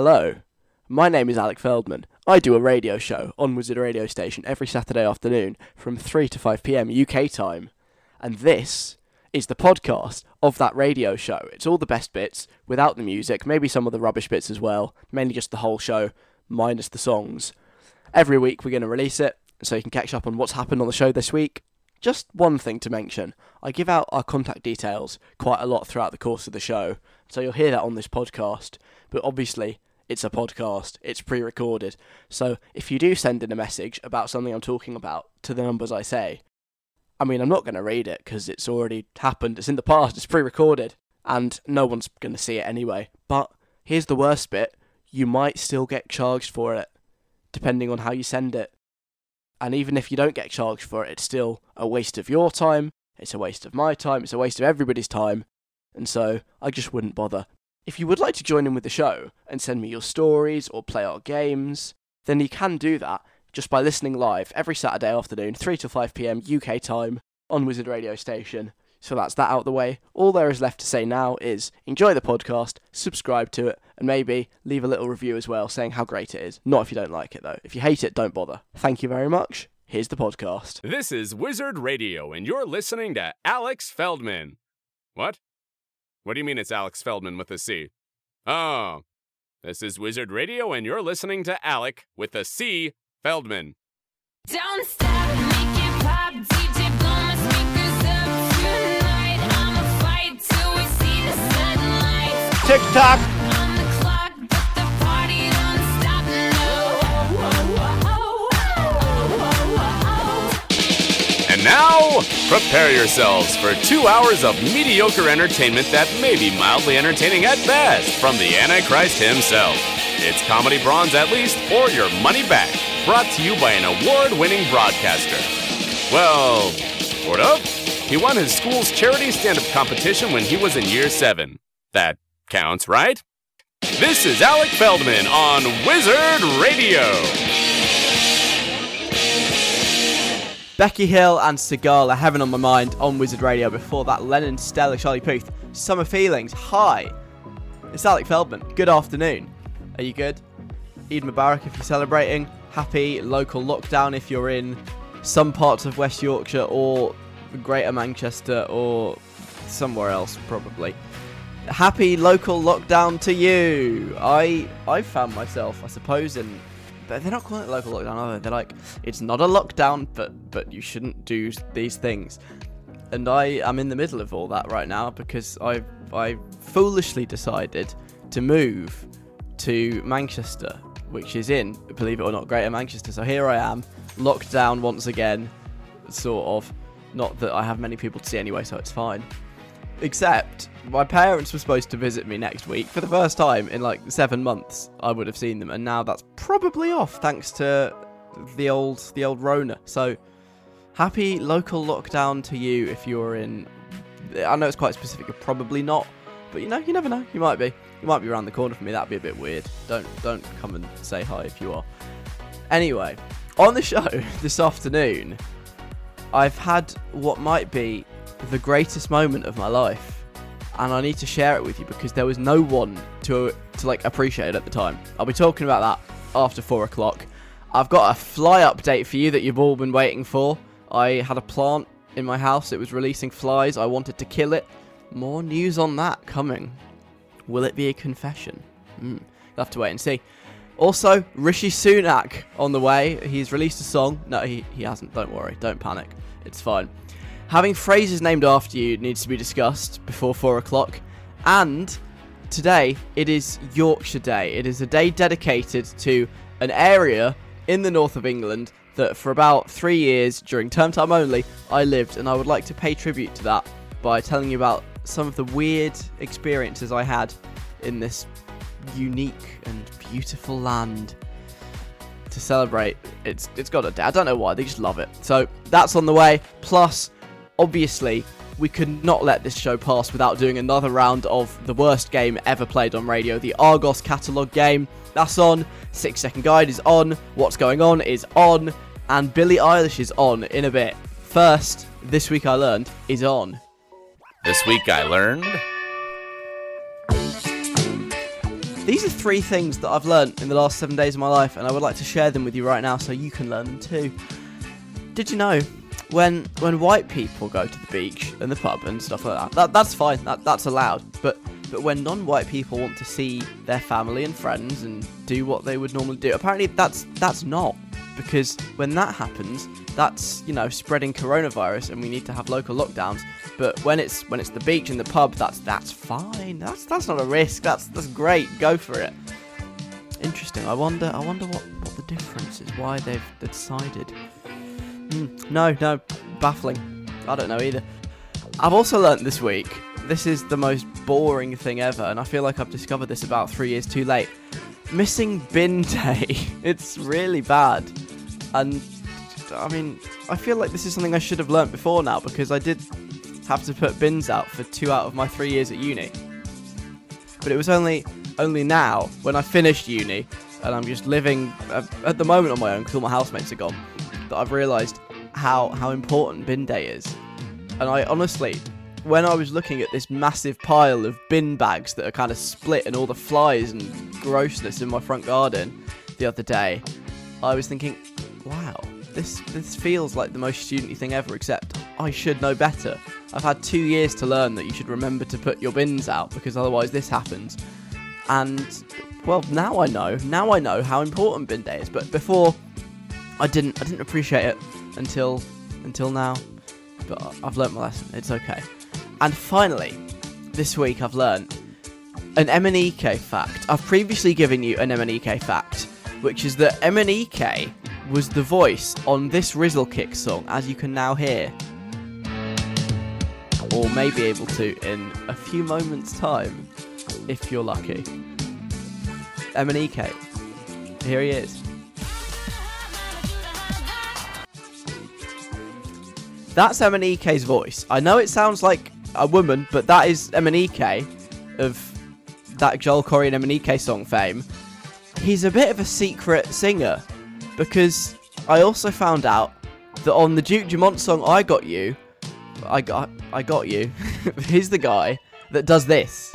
Hello, my name is Alec Feldman. I do a radio show on Wizard Radio Station every Saturday afternoon from 3 to 5 pm UK time. And this is the podcast of that radio show. It's all the best bits without the music, maybe some of the rubbish bits as well, mainly just the whole show minus the songs. Every week we're going to release it so you can catch up on what's happened on the show this week. Just one thing to mention I give out our contact details quite a lot throughout the course of the show, so you'll hear that on this podcast. But obviously, it's a podcast, it's pre recorded. So if you do send in a message about something I'm talking about to the numbers I say, I mean, I'm not going to read it because it's already happened, it's in the past, it's pre recorded, and no one's going to see it anyway. But here's the worst bit you might still get charged for it, depending on how you send it. And even if you don't get charged for it, it's still a waste of your time, it's a waste of my time, it's a waste of everybody's time. And so I just wouldn't bother. If you would like to join in with the show and send me your stories or play our games, then you can do that just by listening live every Saturday afternoon, 3 to 5 pm UK time on Wizard Radio Station. So that's that out of the way. All there is left to say now is enjoy the podcast, subscribe to it, and maybe leave a little review as well saying how great it is. Not if you don't like it though. If you hate it, don't bother. Thank you very much. Here's the podcast. This is Wizard Radio, and you're listening to Alex Feldman. What? What do you mean it's Alex Feldman with a C? Oh, this is Wizard Radio, and you're listening to Alec with a C Feldman. Don't stop, make it pop, DJ blow my speakers up tonight. I'ma fight till we see the sunlight. Tick now, prepare yourselves for two hours of mediocre entertainment that may be mildly entertaining at best from the Antichrist himself. It's Comedy Bronze at least, or your money back. Brought to you by an award winning broadcaster. Well, sort of. He won his school's charity stand up competition when he was in year seven. That counts, right? This is Alec Feldman on Wizard Radio. Becky Hill and Sigala are heaven on my mind on Wizard Radio. Before that, Lennon, Stella, Charlie Puth, Summer Feelings. Hi, it's Alec Feldman. Good afternoon. Are you good? Eid Mubarak if you're celebrating. Happy local lockdown if you're in some parts of West Yorkshire or Greater Manchester or somewhere else probably. Happy local lockdown to you. I I found myself, I suppose, in they're not calling it local lockdown, are they? They're like, it's not a lockdown, but but you shouldn't do these things. And I am in the middle of all that right now because I I foolishly decided to move to Manchester, which is in, believe it or not, Greater Manchester. So here I am, locked down once again, sort of. Not that I have many people to see anyway, so it's fine. Except my parents were supposed to visit me next week for the first time in like seven months. I would have seen them, and now that's probably off thanks to the old the old Rona. So happy local lockdown to you if you're in. I know it's quite specific. You're probably not, but you know you never know. You might be. You might be around the corner from me. That'd be a bit weird. Don't don't come and say hi if you are. Anyway, on the show this afternoon, I've had what might be the greatest moment of my life, and I need to share it with you because there was no one to to like appreciate it at the time. I'll be talking about that after four o'clock. I've got a fly update for you that you've all been waiting for. I had a plant in my house. It was releasing flies. I wanted to kill it. More news on that coming. Will it be a confession? Hmm. You'll have to wait and see. Also, Rishi Sunak on the way. He's released a song. No, he, he hasn't. Don't worry. Don't panic. It's fine. Having phrases named after you needs to be discussed before four o'clock. And today, it is Yorkshire Day. It is a day dedicated to an area in the north of England that for about three years, during term time only, I lived. And I would like to pay tribute to that by telling you about some of the weird experiences I had in this unique and beautiful land to celebrate. It's it's got a day. I don't know why they just love it. So that's on the way. Plus, obviously, we could not let this show pass without doing another round of the worst game ever played on radio, the Argos catalog game. That's on. Six second guide is on. What's going on is on, and Billie Eilish is on in a bit. First, this week I learned is on. This week I learned. These are three things that I've learned in the last seven days of my life, and I would like to share them with you right now so you can learn them too. Did you know when when white people go to the beach and the pub and stuff like that, that that's fine, that, that's allowed. But but when non-white people want to see their family and friends and do what they would normally do, apparently that's that's not because when that happens, that's you know spreading coronavirus, and we need to have local lockdowns. But when it's when it's the beach and the pub, that's that's fine. That's that's not a risk. That's that's great. Go for it. Interesting. I wonder. I wonder what what the difference is. Why they've decided. Hmm, no, no, baffling. I don't know either. I've also learnt this week. This is the most boring thing ever, and I feel like I've discovered this about three years too late. Missing bin day. it's really bad, and I mean, I feel like this is something I should have learnt before now because I did have to put bins out for two out of my three years at uni. But it was only only now when I finished uni and I'm just living uh, at the moment on my own because all my housemates are gone that I've realised how how important bin day is. And I honestly, when I was looking at this massive pile of bin bags that are kind of split and all the flies and grossness in my front garden the other day, I was thinking, wow, this this feels like the most studenty thing ever. Except I should know better. I've had two years to learn that you should remember to put your bins out because otherwise this happens. And well, now I know. Now I know how important bin day is. But before, I didn't. I didn't appreciate it until until now. But I've learnt my lesson. It's okay. And finally, this week I've learnt an MNEK fact. I've previously given you an MNEK fact, which is that MNEK was the voice on this Rizzle Kick song, as you can now hear. Or may be able to in a few moments' time, if you're lucky. MNEK. Here he is. That's MNEK's voice. I know it sounds like a woman, but that is MNEK of that Joel Corry and MNEK song fame. He's a bit of a secret singer because I also found out that on the Duke Dumont song I Got You, I got I got you. he's the guy that does this.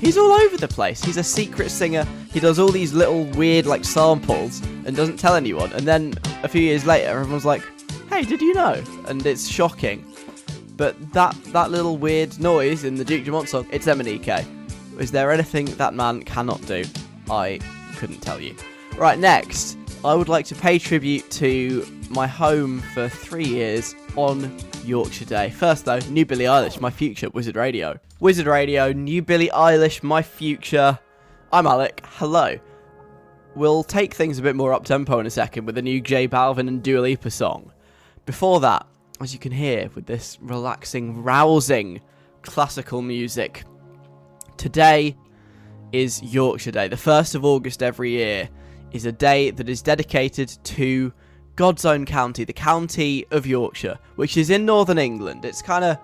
He's all over the place. He's a secret singer. He does all these little weird like samples and doesn't tell anyone. And then a few years later, everyone's like, "Hey, did you know?" And it's shocking. But that that little weird noise in the Duke Dumont song, it's MNEK. Is there anything that man cannot do? I couldn't tell you. Right, next, I would like to pay tribute to my home for three years on Yorkshire Day. First, though, New Billie Eilish, My Future, Wizard Radio. Wizard Radio, New Billie Eilish, My Future. I'm Alec. Hello. We'll take things a bit more up tempo in a second with a new J Balvin and Dua Lipa song. Before that, as you can hear with this relaxing, rousing classical music, today is Yorkshire Day. The 1st of August every year is a day that is dedicated to God's own county, the county of Yorkshire, which is in northern England. It's kind of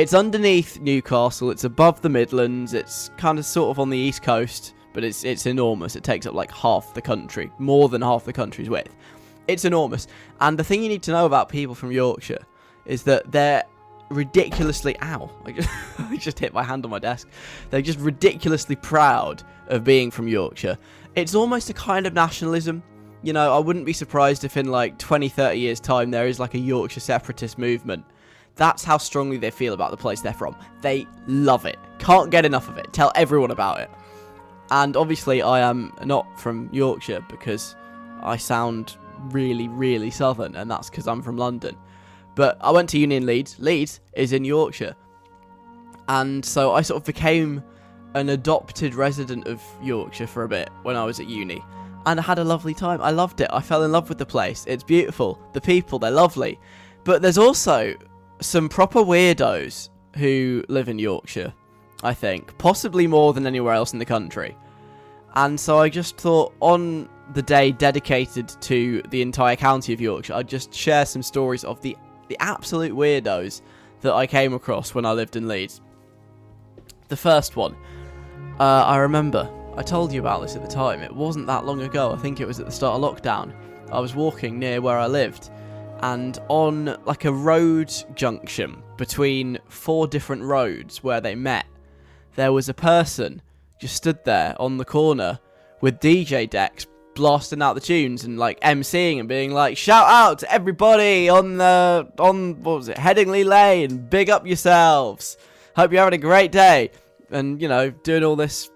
it's underneath Newcastle, it's above the Midlands, it's kind of sort of on the east coast, but it's it's enormous. It takes up like half the country, more than half the country's width. It's enormous. And the thing you need to know about people from Yorkshire is that they're ridiculously ow I just, I just hit my hand on my desk they're just ridiculously proud of being from yorkshire it's almost a kind of nationalism you know i wouldn't be surprised if in like 20 30 years time there is like a yorkshire separatist movement that's how strongly they feel about the place they're from they love it can't get enough of it tell everyone about it and obviously i am not from yorkshire because i sound really really southern and that's because i'm from london but I went to uni in Leeds. Leeds is in Yorkshire. And so I sort of became an adopted resident of Yorkshire for a bit when I was at uni. And I had a lovely time. I loved it. I fell in love with the place. It's beautiful. The people, they're lovely. But there's also some proper weirdos who live in Yorkshire, I think. Possibly more than anywhere else in the country. And so I just thought on the day dedicated to the entire county of Yorkshire, I'd just share some stories of the the absolute weirdos that I came across when I lived in Leeds. The first one, uh, I remember, I told you about this at the time, it wasn't that long ago, I think it was at the start of lockdown. I was walking near where I lived, and on like a road junction between four different roads where they met, there was a person just stood there on the corner with DJ decks blasting out the tunes and like emceeing and being like shout out to everybody on the on what was it Headingley Lane big up yourselves. Hope you're having a great day. And you know doing all this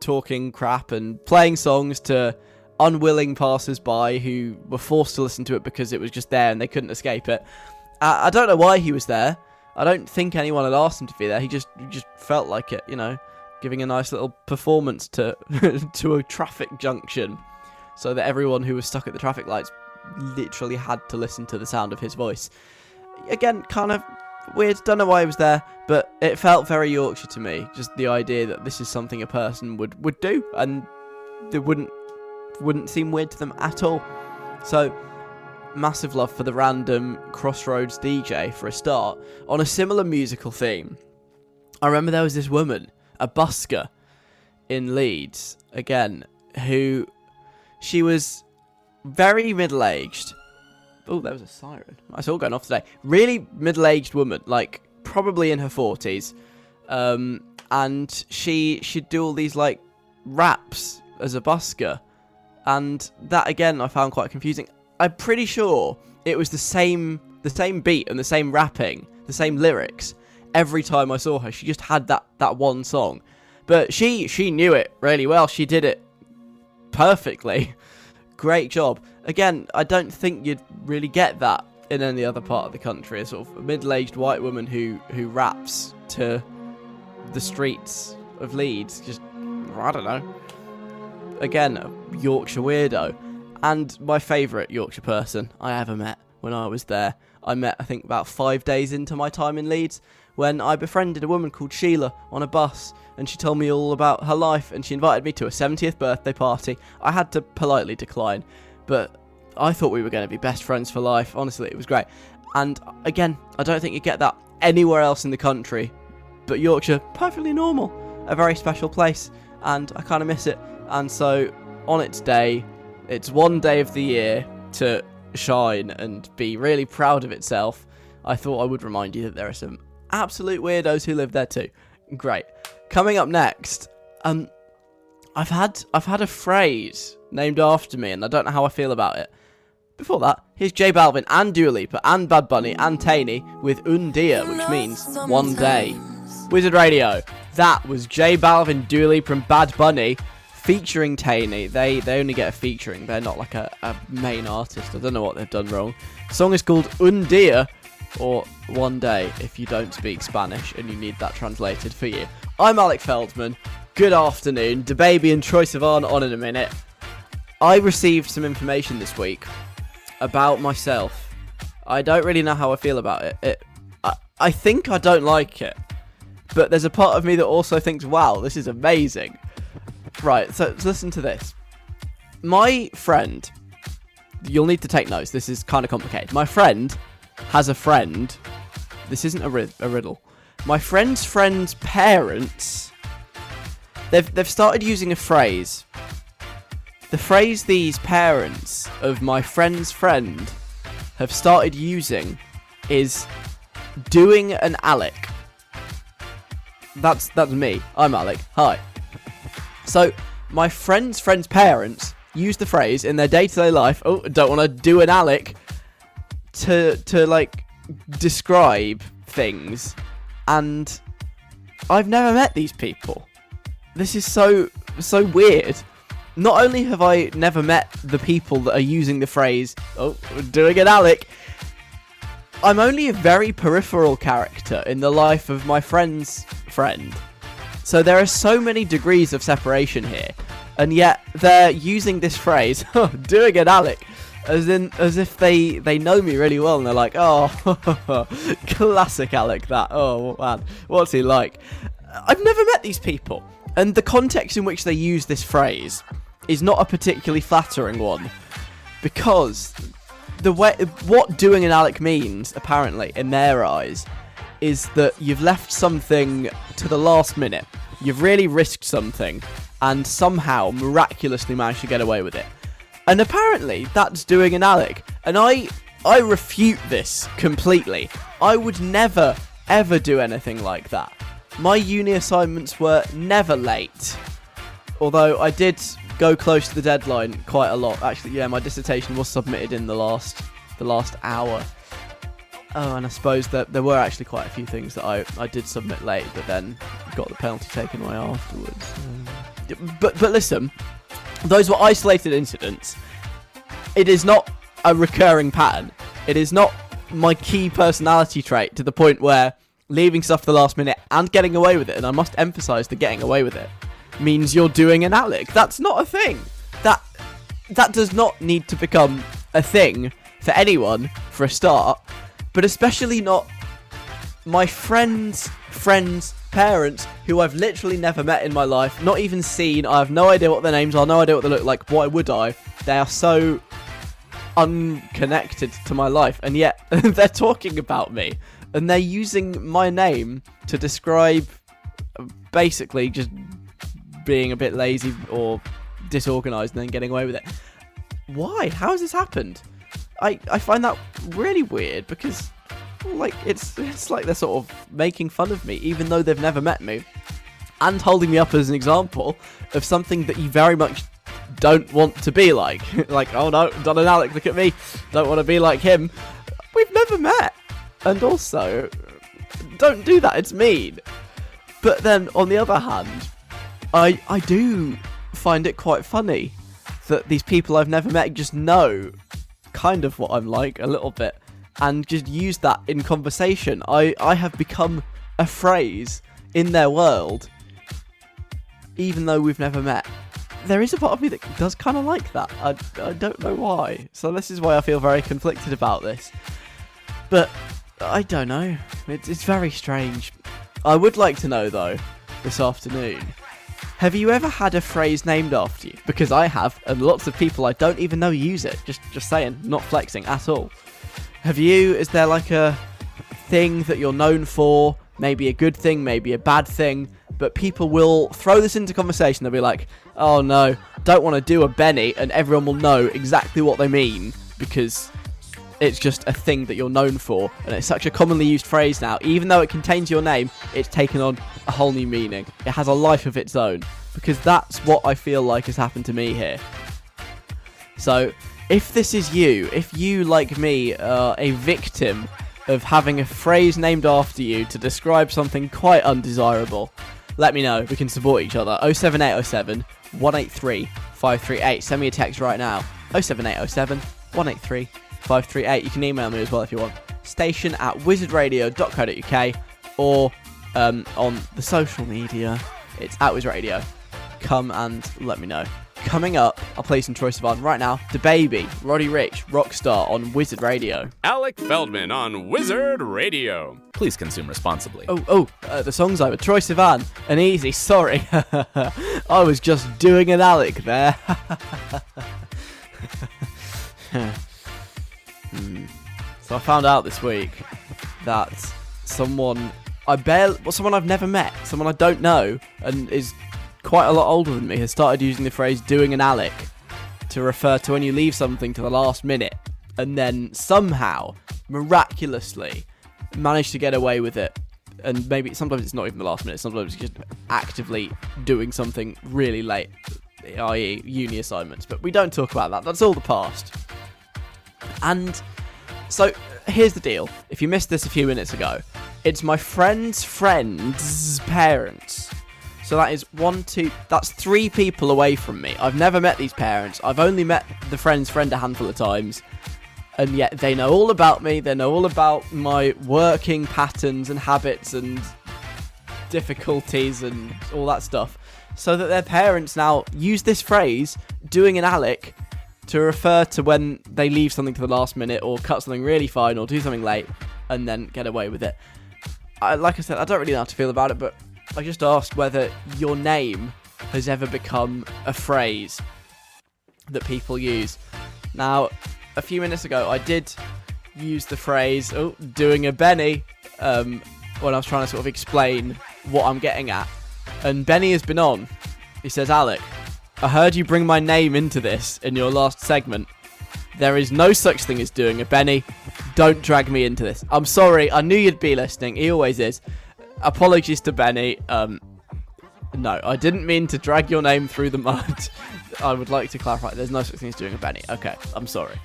talking crap and playing songs to unwilling passers-by who were forced to listen to it because it was just there and they couldn't escape it I, I don't know why he was there I don't think anyone had asked him to be there he just he just felt like it you know giving a nice little performance to to a traffic junction so that everyone who was stuck at the traffic lights literally had to listen to the sound of his voice. Again, kind of weird, don't know why he was there, but it felt very Yorkshire to me. Just the idea that this is something a person would, would do and it wouldn't wouldn't seem weird to them at all. So massive love for the random Crossroads DJ for a start. On a similar musical theme, I remember there was this woman, a busker in Leeds, again, who she was very middle aged. Oh, there was a siren. It's all going off today. Really middle aged woman, like probably in her forties, um, and she she'd do all these like raps as a busker, and that again I found quite confusing. I'm pretty sure it was the same the same beat and the same rapping, the same lyrics every time I saw her. She just had that that one song, but she she knew it really well. She did it perfectly. Great job. Again, I don't think you'd really get that in any other part of the country. A sort of middle-aged white woman who who raps to the streets of Leeds. Just I don't know. Again, a Yorkshire weirdo, and my favourite Yorkshire person I ever met when I was there. I met I think about five days into my time in Leeds when I befriended a woman called Sheila on a bus and she told me all about her life and she invited me to a 70th birthday party. I had to politely decline, but I thought we were going to be best friends for life. Honestly, it was great. And again, I don't think you get that anywhere else in the country, but Yorkshire, perfectly normal, a very special place, and I kind of miss it. And so, on its day, it's one day of the year to shine and be really proud of itself. I thought I would remind you that there are some absolute weirdos who live there too. Great. Coming up next, um, I've had I've had a phrase named after me, and I don't know how I feel about it. Before that, here's J Balvin and Dua Lipa and Bad Bunny and Tainy with Un Dia, which means one day. Wizard Radio. That was J Balvin, Lipa, and Bad Bunny featuring Tainy. They they only get a featuring. They're not like a, a main artist. I don't know what they've done wrong. The song is called Un Dia, or One Day if you don't speak Spanish and you need that translated for you. I'm Alec Feldman. Good afternoon. DaBaby and Troye Sivan on in a minute. I received some information this week about myself. I don't really know how I feel about it. it I, I think I don't like it. But there's a part of me that also thinks, wow, this is amazing. Right, so, listen to this. My friend, you'll need to take notes, this is kind of complicated. My friend has a friend. This isn't a, a riddle. My friend's friend's parents. They've they've started using a phrase. The phrase these parents of my friend's friend have started using is doing an Alec. That's that's me. I'm Alec. Hi. So my friend's friend's parents use the phrase in their day-to-day life. Oh, don't want to do an Alec to to like describe things and I've never met these people. This is so so weird. Not only have I never met the people that are using the phrase "oh, doing an Alec," I'm only a very peripheral character in the life of my friend's friend. So there are so many degrees of separation here, and yet they're using this phrase "oh, "doing it, Alec." as in as if they they know me really well and they're like oh classic alec that oh man what's he like i've never met these people and the context in which they use this phrase is not a particularly flattering one because the way what doing an alec means apparently in their eyes is that you've left something to the last minute you've really risked something and somehow miraculously managed to get away with it and apparently that's doing an Alec. And I I refute this completely. I would never ever do anything like that. My uni assignments were never late. Although I did go close to the deadline quite a lot. Actually, yeah, my dissertation was submitted in the last the last hour. Oh, and I suppose that there were actually quite a few things that I, I did submit late, but then got the penalty taken away afterwards. Um, but but listen, those were isolated incidents. It is not a recurring pattern. It is not my key personality trait to the point where leaving stuff the last minute and getting away with it, and I must emphasize the getting away with it, means you're doing an Alec. That's not a thing. That that does not need to become a thing for anyone for a start, but especially not my friends' friends' parents who I've literally never met in my life, not even seen. I have no idea what their names are, no idea what they look like. Why would I? They are so unconnected to my life, and yet they're talking about me, and they're using my name to describe basically just being a bit lazy or disorganized and then getting away with it. Why? How has this happened? I, I find that really weird because like it's it's like they're sort of making fun of me even though they've never met me and holding me up as an example of something that you very much don't want to be like like oh no Don and Alec look at me don't want to be like him we've never met and also don't do that it's mean but then on the other hand I I do find it quite funny that these people I've never met just know kind of what I'm like a little bit and just use that in conversation. I I have become a phrase in their world even though we've never met. There is a part of me that does kind of like that. I, I don't know why. So this is why I feel very conflicted about this. But I don't know. It's, it's very strange. I would like to know though, this afternoon, have you ever had a phrase named after you? Because I have, and lots of people I don't even know use it. Just just saying, not flexing at all. Have you? Is there like a thing that you're known for? Maybe a good thing, maybe a bad thing, but people will throw this into conversation. They'll be like, "Oh no, don't want to do a Benny," and everyone will know exactly what they mean because it's just a thing that you're known for, and it's such a commonly used phrase now. Even though it contains your name, it's taken on a whole new meaning. It has a life of its own because that's what I feel like has happened to me here. So, if this is you, if you, like me, are a victim of having a phrase named after you to describe something quite undesirable, let me know. We can support each other. 07807 183 538. Send me a text right now. 07807 183 538. You can email me as well if you want. Station at wizardradio.co.uk or um, on the social media. It's at Wizard Radio. Come and let me know. Coming up, I'll play some Troye Sivan right now. DaBaby, Roddy Ricch, Rockstar on Wizard Radio. Alec Feldman on Wizard Radio. Please consume responsibly. Oh, oh, uh, the song's over. Troye Sivan, and easy. Sorry, I was just doing an Alec there. Hmm. So I found out this week that someone I barely, well, someone I've never met, someone I don't know, and is quite a lot older than me, has started using the phrase "doing an Alec" to refer to when you leave something to the last minute, and then somehow, miraculously, manage to get away with it. And maybe sometimes it's not even the last minute. Sometimes it's just actively doing something really late, i.e., uni assignments. But we don't talk about that. That's all the past. And so here's the deal. If you missed this a few minutes ago, it's my friend's friend's parents. So that is one, two, that's three people away from me. I've never met these parents. I've only met the friend's friend a handful of times. And yet they know all about me. They know all about my working patterns and habits and difficulties and all that stuff. So that their parents now use this phrase, doing an Alec, to refer to when they leave something to the last minute or cut something really fine or do something late and then get away with it. I, like I said, I don't really know how to feel about it, but I just asked whether your name has ever become a phrase that people use. Now, a few minutes ago, I did use the phrase "oh, doing a Benny" um, when I was trying to sort of explain what I'm getting at, and Benny has been on. He says, "Alec, I heard you bring my name into this in your last segment. There is no such thing as doing a Benny. don't drag me into this. I'm sorry. I knew you'd be listening. He always is. Apologies to Benny. Um, no, I didn't mean to drag your name through the mud. I would like to clarify. There's no such thing as doing a Benny. Okay, I'm sorry.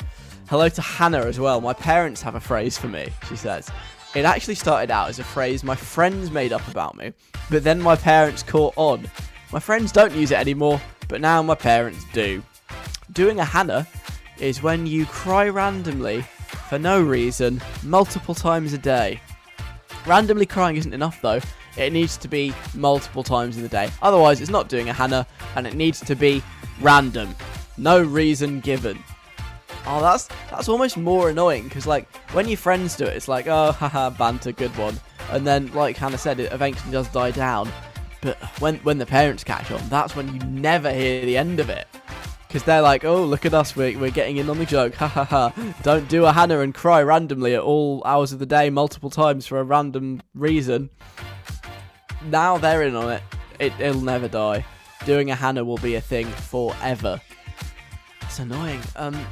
Hello to Hannah as well. My parents have a phrase for me. She says. It actually started out as a phrase my friends made up about me, but then my parents caught on. My friends don't use it anymore, but now my parents do. Doing a Hannah is when you cry randomly for no reason multiple times a day. Randomly crying isn't enough though. It needs to be multiple times in the day. Otherwise, it's not doing a Hannah, and it needs to be random. No reason given. Oh, that's that's almost more annoying because like when your friends do it, it's like oh haha banter, good one, and then like Hannah said, it eventually does die down. But when when the parents catch on, that's when you never hear the end of it. Because they're like, oh, look at us, we're, we're getting in on the joke, ha ha ha. Don't do a Hannah and cry randomly at all hours of the day, multiple times for a random reason. Now they're in on it. it it'll never die. Doing a Hannah will be a thing forever. It's annoying. Um,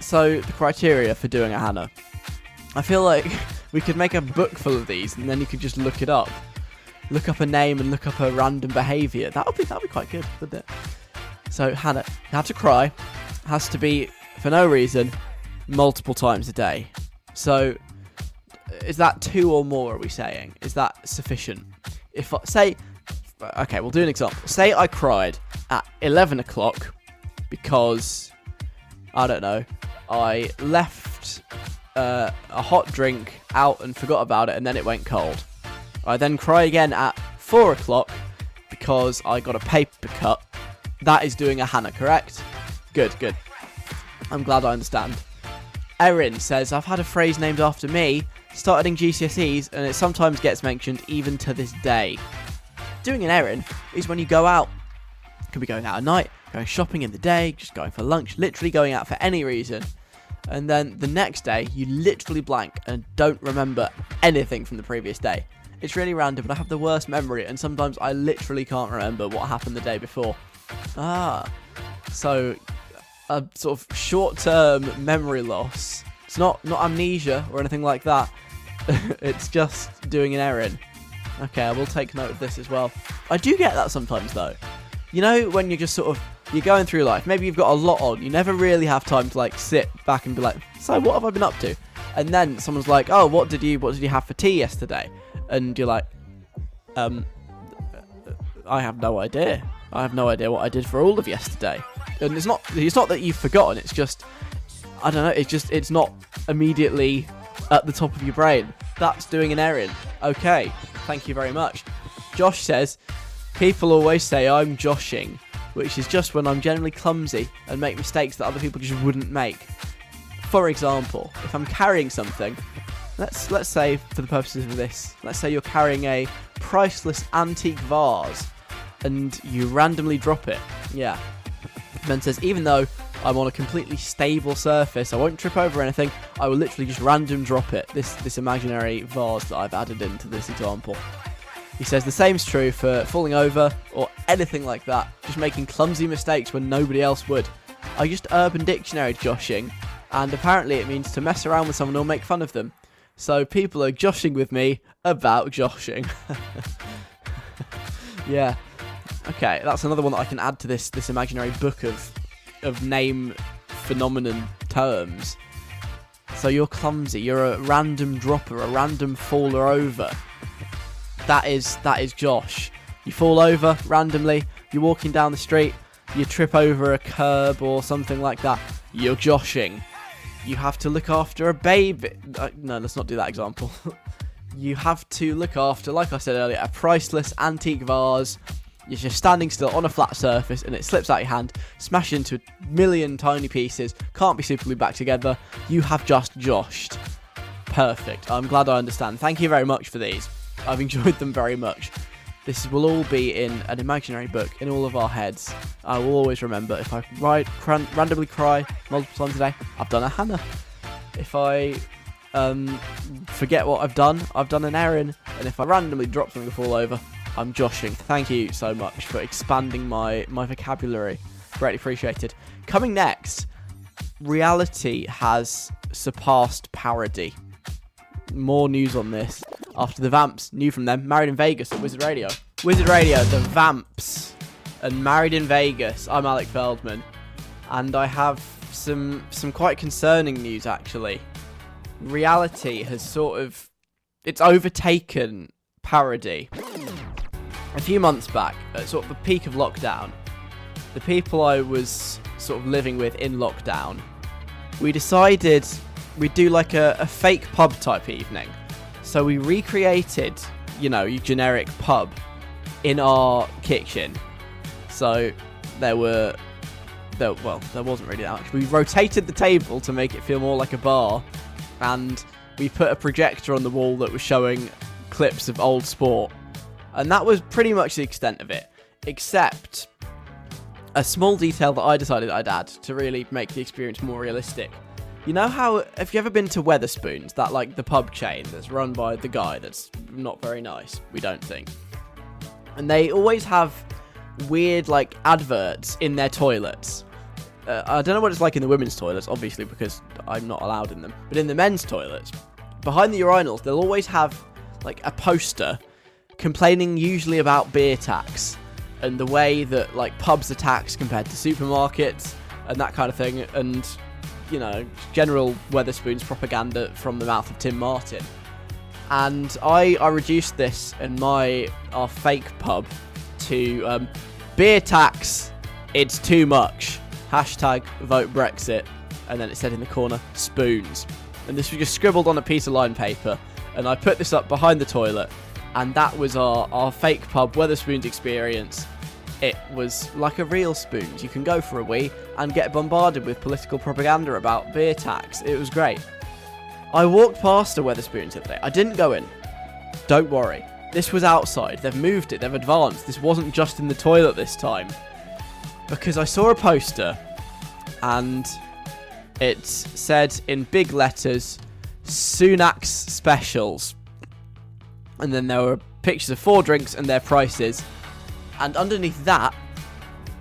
so the criteria for doing a Hannah. I feel like we could make a book full of these, and then you could just look it up. Look up a name and look up a random behaviour. That would be that would be quite good, wouldn't it? So Hannah, have to cry. Has to be for no reason, multiple times a day. So is that two or more? Are we saying? Is that sufficient? If I say, okay, we'll do an example. Say I cried at eleven o'clock because I don't know. I left uh, a hot drink out and forgot about it, and then it went cold. I then cry again at four o'clock because I got a paper cut. That is doing a Hannah, correct? Good, good. I'm glad I understand. Erin says, I've had a phrase named after me, started in GCSEs, and it sometimes gets mentioned even to this day. Doing an Erin is when you go out. Could be going out at night, going shopping in the day, just going for lunch, literally going out for any reason. And then the next day, you literally blank and don't remember anything from the previous day. It's really random, I have the worst memory, and sometimes I literally can't remember what happened the day before. Ah, so a sort of short-term memory loss. It's not not amnesia or anything like that. it's just doing an Erin. Okay, I will take note of this as well. I do get that sometimes though. You know when you're just sort of you're going through life. Maybe you've got a lot on. You never really have time to like sit back and be like, "So what have I been up to?" And then someone's like, "Oh, what did you what did you have for tea yesterday?" And you're like, "Um, I have no idea. I have no idea what I did for all of yesterday." And it's not it's not that you've forgotten. It's just I don't know. It's just it's not immediately at the top of your brain. That's doing an Erin. Okay, thank you very much. Josh says, people always say I'm joshing, which is just when I'm generally clumsy and make mistakes that other people just wouldn't make. For example, if I'm carrying something, let's let's say for the purposes of this, let's say you're carrying a priceless antique vase and you randomly drop it. Yeah. Ben says, even though I'm on a completely stable surface, I won't trip over anything. I will literally just random drop it. This this imaginary vase that I've added into this example. He says the same's true for falling over or anything like that. Just making clumsy mistakes when nobody else would. I used Urban Dictionary joshing, and apparently it means to mess around with someone or make fun of them. So people are joshing with me about joshing. yeah. Okay, that's another one that I can add to this this imaginary book of of name phenomenon terms. So you're clumsy, you're a random dropper, a random faller over. That is that is Josh. You fall over randomly, you're walking down the street, you trip over a curb or something like that. You're joshing. You have to look after a baby. Uh, no, let's not do that example. you have to look after, like I said earlier, a priceless antique vase you're just standing still on a flat surface and it slips out your hand, smashes into a million tiny pieces, can't be super glued back together. You have just joshed. Perfect. I'm glad I understand. Thank you very much for these. I've enjoyed them very much. This will all be in an imaginary book in all of our heads. I will always remember if I write, cran- randomly cry multiple times a day, I've done a Hannah. If I um, forget what I've done, I've done an Erin. And if I randomly drop something to fall over, I'm joshing. Thank you so much for expanding my, my vocabulary. Greatly appreciated. Coming next, reality has surpassed parody. More news on this after the Vamps, new from them, married in Vegas at Wizard Radio. Wizard Radio, the Vamps, and married in Vegas. I'm Alec Feldman, and I have some some quite concerning news actually. Reality has sort of it's overtaken parody. A few months back, at sort of the peak of lockdown, the people I was sort of living with in lockdown, we decided we'd do like a, a fake pub type evening. So we recreated, you know, your generic pub in our kitchen. So there were, there, well, there wasn't really that much. We rotated the table to make it feel more like a bar, and we put a projector on the wall that was showing clips of old sport. And that was pretty much the extent of it, except a small detail that I decided I'd add to really make the experience more realistic. You know how have you ever been to Wetherspoons, that like the pub chain that's run by the guy that's not very nice, we don't think. And they always have weird like adverts in their toilets. Uh, I don't know what it's like in the women's toilets, obviously because I'm not allowed in them. But in the men's toilets, behind the urinals, they'll always have like a poster complaining usually about beer tax and the way that like pubs are taxed compared to supermarkets and that kind of thing and you know general Wetherspoons propaganda from the mouth of Tim Martin. And I I reduced this in my our fake pub to um, beer tax it's too much. Hashtag vote Brexit. And then it said in the corner spoons. And this was just scribbled on a piece of line paper. And I put this up behind the toilet. And that was our, our fake pub Wetherspoons experience. It was like a real spoons. You can go for a wee and get bombarded with political propaganda about beer tax. It was great. I walked past a Wetherspoons the other day. I didn't go in. Don't worry. This was outside. They've moved it. They've advanced. This wasn't just in the toilet this time. Because I saw a poster and it said in big letters Sunak's specials and then there were pictures of four drinks and their prices. And underneath that,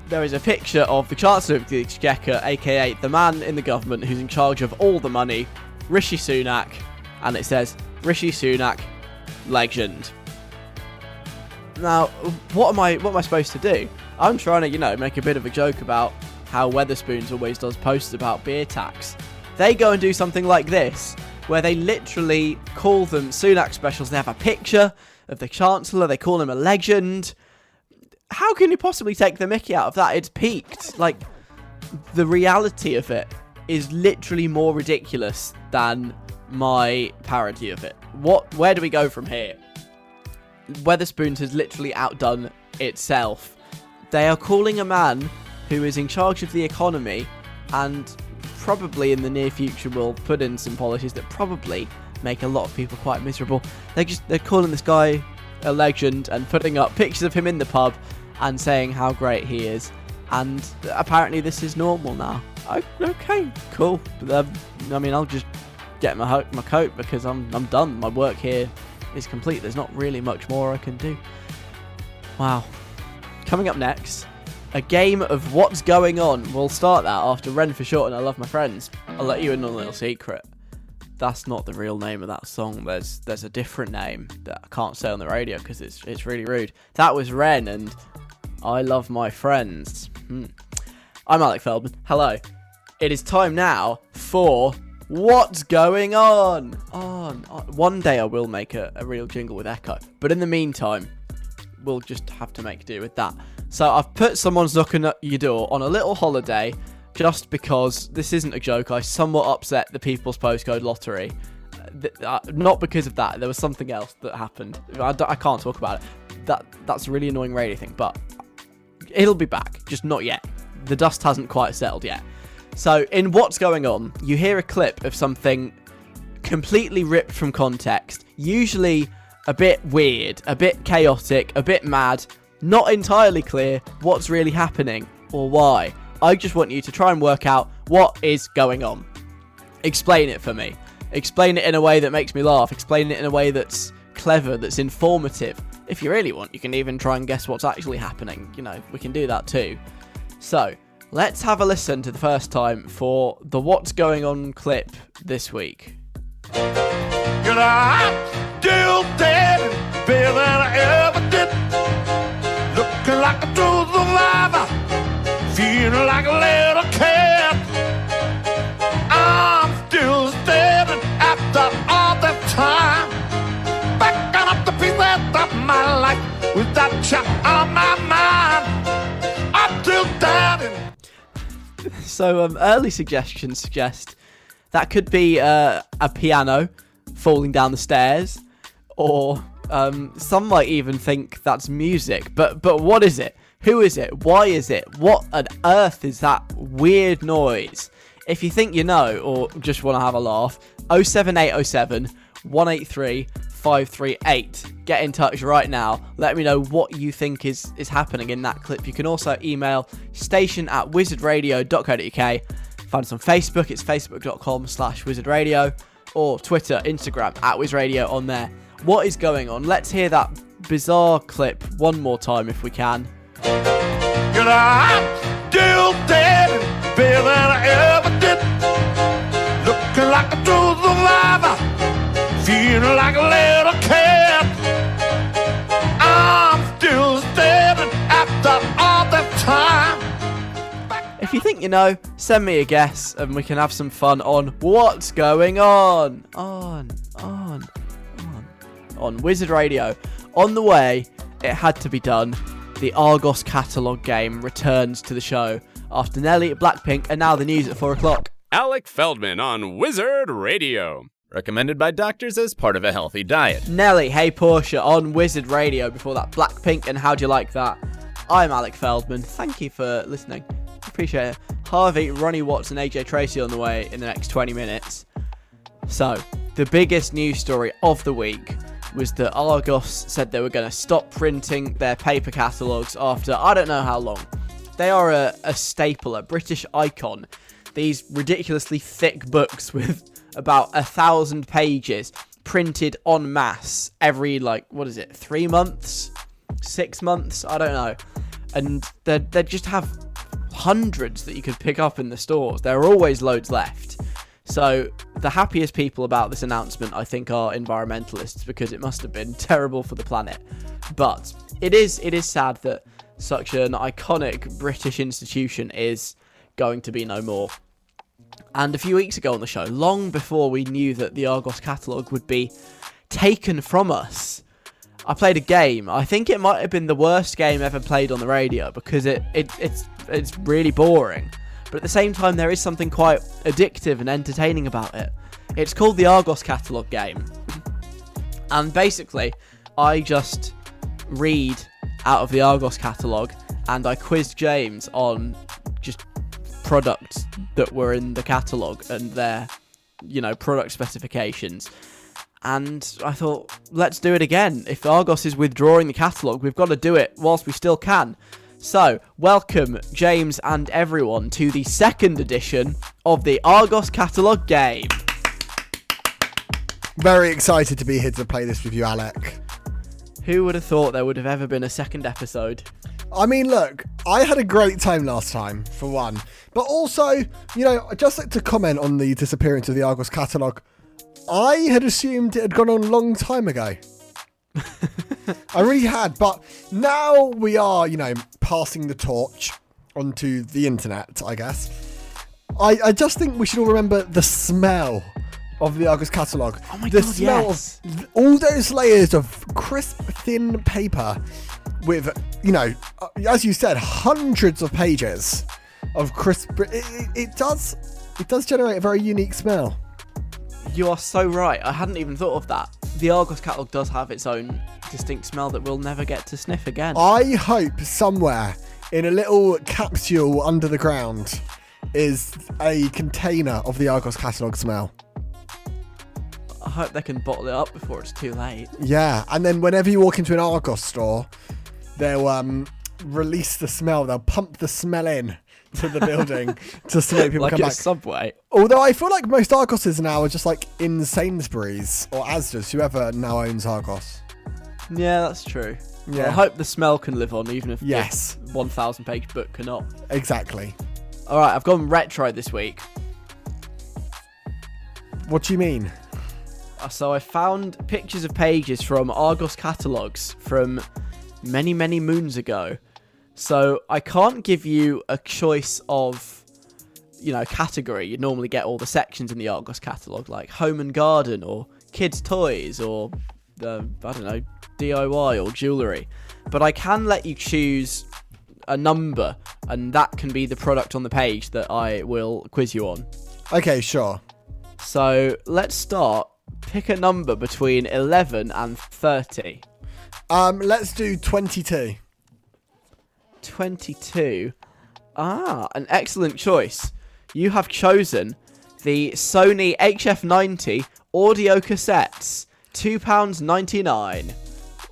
there is a picture of the Chancellor of the Exchequer, aka the man in the government who's in charge of all the money, Rishi Sunak, and it says Rishi Sunak, legend. Now, what am I what am I supposed to do? I'm trying to, you know, make a bit of a joke about how Wetherspoons always does posts about beer tax. They go and do something like this, where they literally call them Sunak specials. They have a picture of the Chancellor, they call him a legend. How can you possibly take the mickey out of that? It's peaked. Like, the reality of it is literally more ridiculous than my parody of it. What? Where do we go from here? Wetherspoons has literally outdone itself. They are calling a man who is in charge of the economy and probably in the near future will put in some policies that probably make a lot of people quite miserable. They're just they're calling this guy a legend and putting up pictures of him in the pub and saying how great he is. And apparently this is normal now. I, okay, cool. But, um, I mean, I'll just get my ho- my coat because I'm I'm done. My work here is complete. There's not really much more I can do. Wow. Coming up next, a game of what's going on. We'll start that after Ren for short and I love my friends. I'll let you in on a little secret. That's not the real name of that song. There's there's a different name that I can't say on the radio because it's it's really rude. That was Ren and I love my friends. Hmm. I'm Alec Feldman. Hello. It is time now for what's going on. On, on. One day I will make a, a real jingle with Echo, but in the meantime, we'll just have to make do with that. So I've put someone's knocking at your door on a little holiday just because this isn't a joke. I somewhat upset the People's Postcode Lottery. Uh, not because of that. There was something else that happened. I can't talk about it. That that's a really annoying radio thing, but it'll be back. Just not yet. The dust hasn't quite settled yet. So in what's going on, you hear a clip of something completely ripped from context. Usually a bit weird, a bit chaotic, a bit mad, not entirely clear what's really happening or why. I just want you to try and work out what is going on. Explain it for me. Explain it in a way that makes me laugh. Explain it in a way that's clever, that's informative. If you really want, you can even try and guess what's actually happening. You know, we can do that too. So, Let's have a listen to the first time for the What's Going On clip this week. Like a little. I'm still on my mind. Still standing. So, um, early suggestions suggest that could be uh, a piano falling down the stairs, or um, some might even think that's music. But but what is it? Who is it? Why is it? What on earth is that weird noise? If you think you know, or just want to have a laugh, 07807 183 538. Get in touch right now. Let me know what you think is, is happening in that clip. You can also email station at wizardradio.co.uk. Find us on Facebook, it's facebook.com slash wizardradio, or Twitter, Instagram at wizardradio on there. What is going on? Let's hear that bizarre clip one more time if we can. You know, I'm still dead than I ever did. Looking like feeling like a little cat. I'm still standing after all that time. If you think you know, send me a guess and we can have some fun on what's going on. On, on, on. On Wizard Radio. On the way, it had to be done. The Argos catalogue game returns to the show after Nelly, Blackpink, and now the news at 4 o'clock. Alec Feldman on Wizard Radio. Recommended by doctors as part of a healthy diet. Nelly, Hey Porsche on Wizard Radio before that Blackpink, and how do you like that? I'm Alec Feldman. Thank you for listening. Appreciate it. Harvey, Ronnie Watts, and AJ Tracey on the way in the next 20 minutes. So, the biggest news story of the week was that Argos said they were going to stop printing their paper catalogues after I don't know how long. They are a, a staple, a British icon. These ridiculously thick books with about a thousand pages printed en masse every, like, what is it, three months? Six months? I don't know. And they they just have hundreds that you could pick up in the stores. There are always loads left. So the happiest people about this announcement, I think, are environmentalists because it must have been terrible for the planet. But it is it is sad that such an iconic British institution is going to be no more. And a few weeks ago on the show, long before we knew that the Argos catalogue would be taken from us, I played a game. I think it might have been the worst game ever played on the radio because it, it it's it's really boring. But at the same time there is something quite addictive and entertaining about it. It's called the Argos catalogue game. And basically, I just read out of the Argos catalogue and I quizzed James on just products that were in the catalogue and their, you know, product specifications. And I thought, let's do it again. If Argos is withdrawing the catalogue, we've got to do it whilst we still can. So, welcome, James and everyone, to the second edition of the Argos catalogue game. Very excited to be here to play this with you, Alec. Who would have thought there would have ever been a second episode? I mean, look, I had a great time last time, for one. But also, you know, I'd just like to comment on the disappearance of the Argos catalogue. I had assumed it had gone on a long time ago. I really had, but now we are, you know, passing the torch onto the internet, I guess. I, I just think we should all remember the smell of the Argos catalogue. Oh my the God, smell yes. of all those layers of crisp, thin paper with, you know, uh, as you said, hundreds of pages of crisp. It, it, it does, it does generate a very unique smell. You are so right. I hadn't even thought of that. The Argos catalogue does have its own distinct smell that we'll never get to sniff again. I hope somewhere in a little capsule under the ground is a container of the Argos catalogue smell. I hope they can bottle it up before it's too late. Yeah, and then whenever you walk into an Argos store, they'll um, release the smell. They'll pump the smell in to the building just to make people like come back. Subway. Although I feel like most Argoses now are just like in Sainsbury's or Asda's, whoever now owns Argos. Yeah, that's true. Yeah. I hope the smell can live on, even if Yes. 1,000 page book cannot. Exactly. All right, I've gone retro this week. What do you mean? Uh, So I found pictures of pages from Argos catalogs from many, many moons ago. So I can't give you a choice of, you know, category. You'd normally get all the sections in the Argos catalog, like home and garden, or kids' toys, or the I don't know DIY or jewellery. But I can let you choose a number, and that can be the product on the page that I will quiz you on. Okay, sure. So let's start. Pick a number between 11 and 30. Um, let's do 22. 22. Ah, an excellent choice. You have chosen the Sony HF90 audio cassettes. £2.99.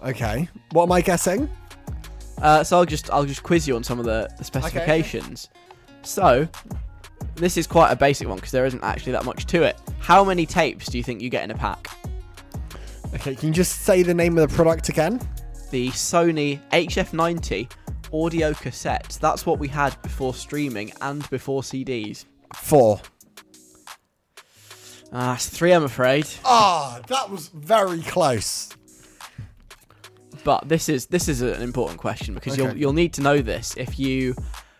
Okay. What am I guessing? Uh, so I'll just I'll just quiz you on some of the, the specifications. So this is quite a basic one because there isn't actually that much to it. How many tapes do you think you get in a pack? Okay, can you just say the name of the product again? the Sony HF90 audio cassette. That's what we had before streaming and before CDs. Four. Ah, it's three, I'm afraid. Ah, that was very close. But this is this is an important question because you'll you'll need to know this if you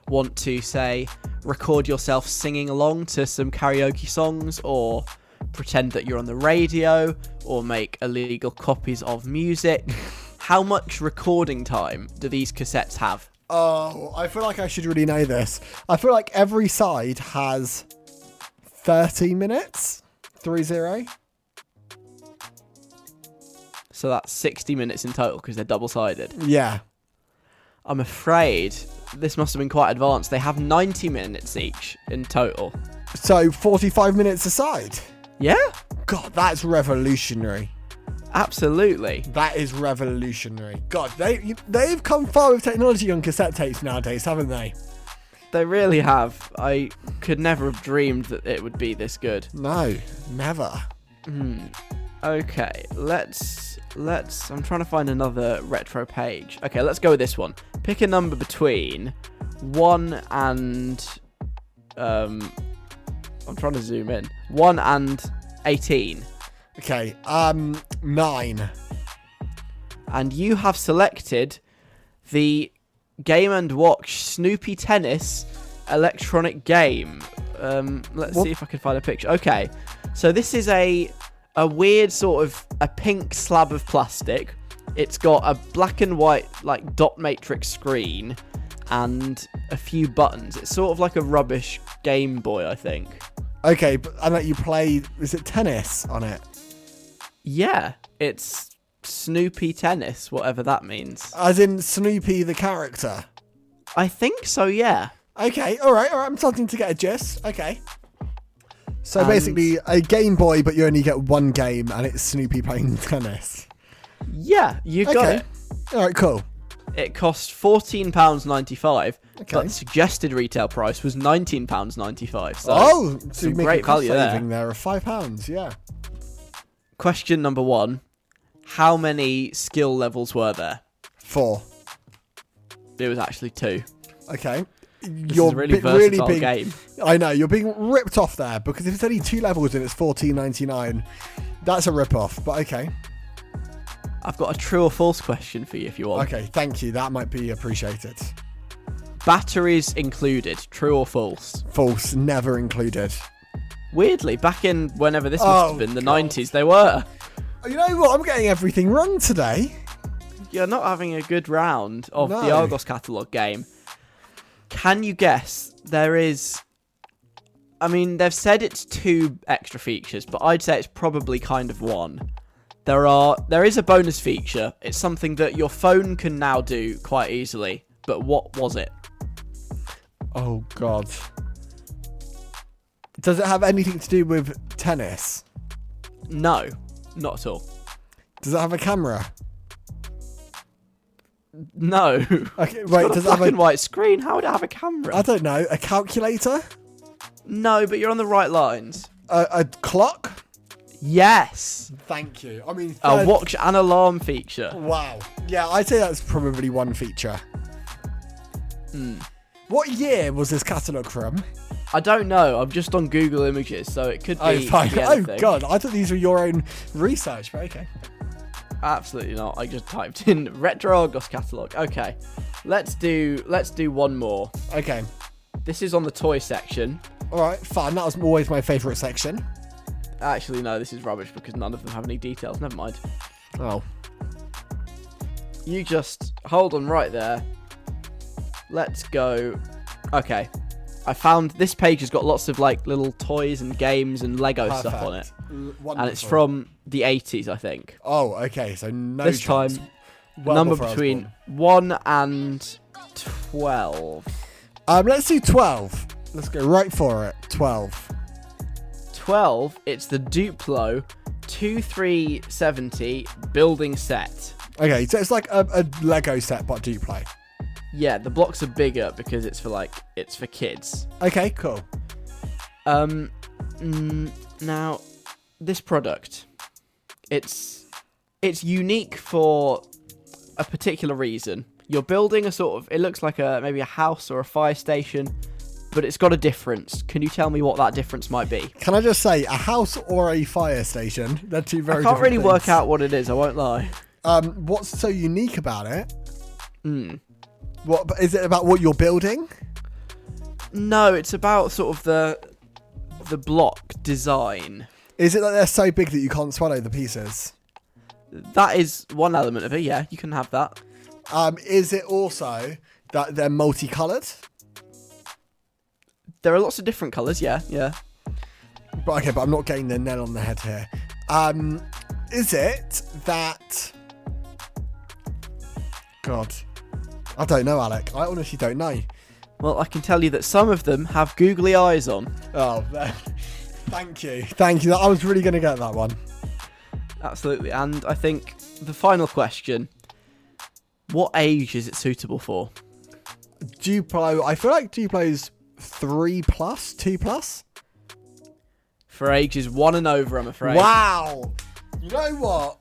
want to say record yourself singing along to some karaoke songs or pretend that you're on the radio or make illegal copies of music. How much recording time do these cassettes have? Oh, I feel like I should really know this. I feel like every side has 30 minutes. Three zero. So that's 60 minutes in total because they're double sided. Yeah. I'm afraid this must have been quite advanced. They have 90 minutes each in total. So 45 minutes aside. Yeah, God, that's revolutionary. absolutely. That is revolutionary. God, they they've come far with technology on cassette tapes nowadays, haven't they? They really have. I could never have dreamed that it would be this good. No, never. Hmm. Okay, let's let's I'm trying to find another retro page. Okay, let's go with this one. Pick a number between 1 and um I'm trying to zoom in. 1 and 18. Okay, um, nine. and you have selected the Game and Watch Snoopy Tennis electronic game. Um, let's What- see if I can find a picture. Okay, so this is a a weird sort of a pink slab of plastic. It's got a black and white like dot matrix screen and a few buttons. It's sort of like a rubbish Game Boy, I think. Okay, but I let you play. Is it tennis on it? Yeah, it's Snoopy Tennis, whatever that means. As in Snoopy the character. I think so, yeah. Okay, all right, all right. I'm starting to get a gist. Okay. So And- basically, a Game Boy, but you only get one game, and it's Snoopy playing tennis. Yeah, you got okay. it. All right, cool. It cost fourteen pounds ninety five, Okay. but the suggested retail price was nineteen pounds ninety five. So, oh, so you make great a cost value there. saving there of five pounds. Yeah. question number one: How many skill levels were there? Four. It was actually two. Okay. This you're is a really bi- really versatile being, game. I know you're being ripped off there because if it's only two levels and it's fourteen ninety nine, that's a rip off. But okay, I've got a true or false question for you if you want. okay, thank you. That might be appreciated. Batteries included, true or false? False, never included. Weirdly, back in whenever this must Oh, have been the God. nineties, they were. You know what? I'm getting everything wrong today. You're not having a good round of the Argos catalogue game. Can you guess there is I mean, they've said it's two extra features, but I'd say it's probably kind of one. There are there is a bonus feature. It's something that your phone can now do quite easily. But what was it? Oh God. Does it have anything to do with tennis? No, not at all. Does it have a camera? No. Okay, wait. Does it black have and a? white screen. How would it have a camera? I don't know. A calculator? no, but you're on the right lines. A, a clock? Yes. Thank you. I mean, A watch and alarm feature. Wow. Yeah, I'd say that's probably one feature. Hmm. What year was this catalogue from? I don't know. I'm just on Google Images, so it could be. Oh, fine. be Oh. God. I thought these were your own research, but okay. Absolutely not. I just typed in retro Argos catalog. Okay, let's do let's do one more. Okay. This is on the toy section. All right, fine. That was always my favourite section. Actually, no, this is rubbish because none of them have any details. Never mind. Oh. You just hold on right there. Let's go. Okay. I found this page has got lots of like little toys and games and Lego stuff on it. And it's from the 80s, I think. Oh, okay. So no this chance. time, Well number before I was between 1 and 12. Um, let's do 12. Let's go right for it. 12. 12, it's the Duplo 2370 building set. Okay, so it's like a, a Lego set, but Duplo. Yeah, the blocks are bigger because it's for like it's for kids. Okay, cool. Um, mm, now this product, it's it's unique for a particular reason. You're building a sort of it looks like a maybe a house or a fire station, but it's got a difference. Can you tell me what that difference might be? Can I just say, a house or a fire station? They're two very I can't really work out what it is. I won't lie. Um, what's so unique about it? Hmm. What is it about what you're building? No, it's about sort of the the block design. Is it that they're so big that you can't swallow the pieces? That is one element of it. Yeah, you can have that. Um, is it also that they're multicolored? There are lots of different colours. Yeah, yeah. But okay, but I'm not getting the nail on the head here. Um, is it that? God, I don't know, Alec. I honestly don't know. Well, I can tell you that some of them have googly eyes on. Oh, thank you, thank you. I was really going to get that one. Absolutely. And I think the final question what age is it suitable for? Duplo. I feel like Duplo's three plus, two plus. For ages one and over, I'm afraid. Wow. You know what?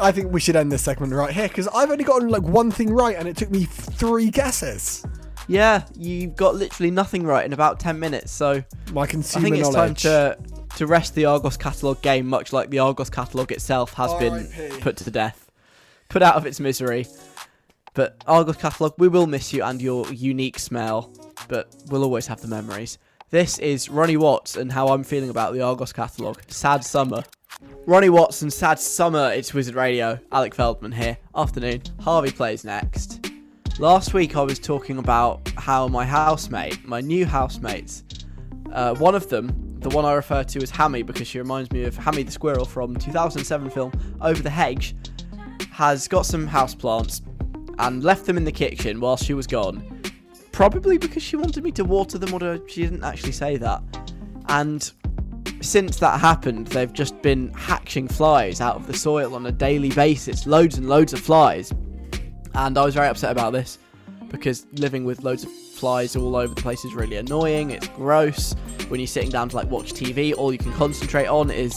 I think we should end this segment right here because I've only gotten like one thing right and it took me three guesses. Yeah, you've got literally nothing right in about 10 minutes, so My I think it's time to to rest the Argos catalogue game, much like the Argos catalogue itself has been R.I.P.. put to death, put out of its misery. But Argos catalogue, we will miss you and your unique smell, but we'll always have the memories. This is Ronnie Watts and how I'm feeling about the Argos catalogue. Sad summer. Ronnie Watts and Sad Summer. It's Wizard Radio. Alec Feldman here. Afternoon. Harvey plays next. Last week I was talking about how my housemate, my new housemates, uh, one of them, the one I refer to as Hammy because she reminds me of Hammy the squirrel from 2007 film Over the Hedge, has got some houseplants and left them in the kitchen while she was gone. Probably because she wanted me to water them, or she didn't actually say that. And since that happened, they've just been hatching flies out of the soil on a daily basis. Loads and loads of flies. And I was very upset about this because living with loads of flies all over the place is really annoying. It's gross. When you're sitting down to like watch TV, all you can concentrate on is